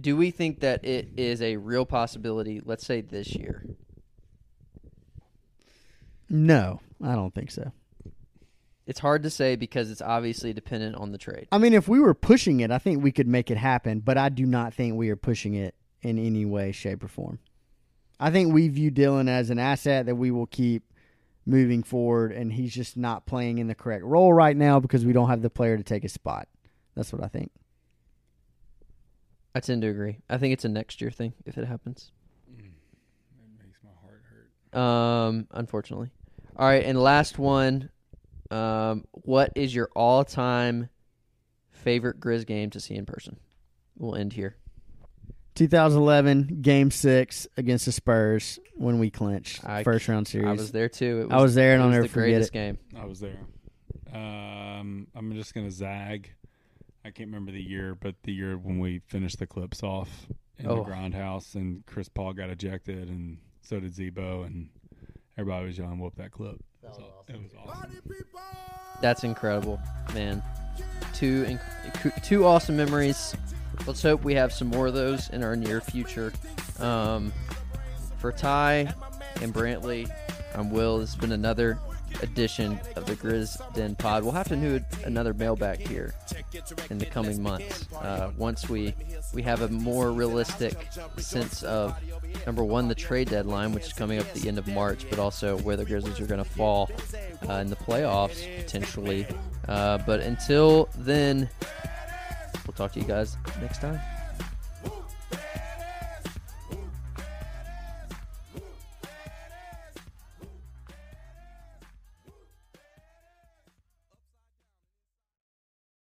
Do we think that it is a real possibility? Let's say this year. No, I don't think so. It's hard to say because it's obviously dependent on the trade. I mean, if we were pushing it, I think we could make it happen. But I do not think we are pushing it in any way, shape, or form. I think we view Dillon as an asset that we will keep moving forward, and he's just not playing in the correct role right now because we don't have the player to take his spot. That's what I think. I tend to agree. I think it's a next year thing if it happens. Mm, That makes my heart hurt. Um, unfortunately. All right, and last one. Um, what is your all-time favorite Grizz game to see in person? We'll end here. 2011 Game Six against the Spurs when we clinched I- first round series. I was there too. It I was there, and I'll never forget greatest it. game. I was there. Um, I'm just gonna zag. I can't remember the year, but the year when we finished the clips off in Oh. the grindhouse, and Chris Paul got ejected, and so did Z-Bo, and everybody was yelling, "Whoop that clip!" It was, aw- it was awesome. That's incredible, man. Two inc- two awesome memories. Let's hope we have some more of those in our near future. Um, for Ty and Brantley, I'm Will. It's been another edition of the Grizz Den Pod. We'll have to do another mailbag here in the coming months uh, once we we have a more realistic sense of number one the trade deadline, which is coming up at the end of March, but also where the Grizzlies are going to fall uh, in the playoffs potentially. Uh, but until then, we'll talk to you guys next time.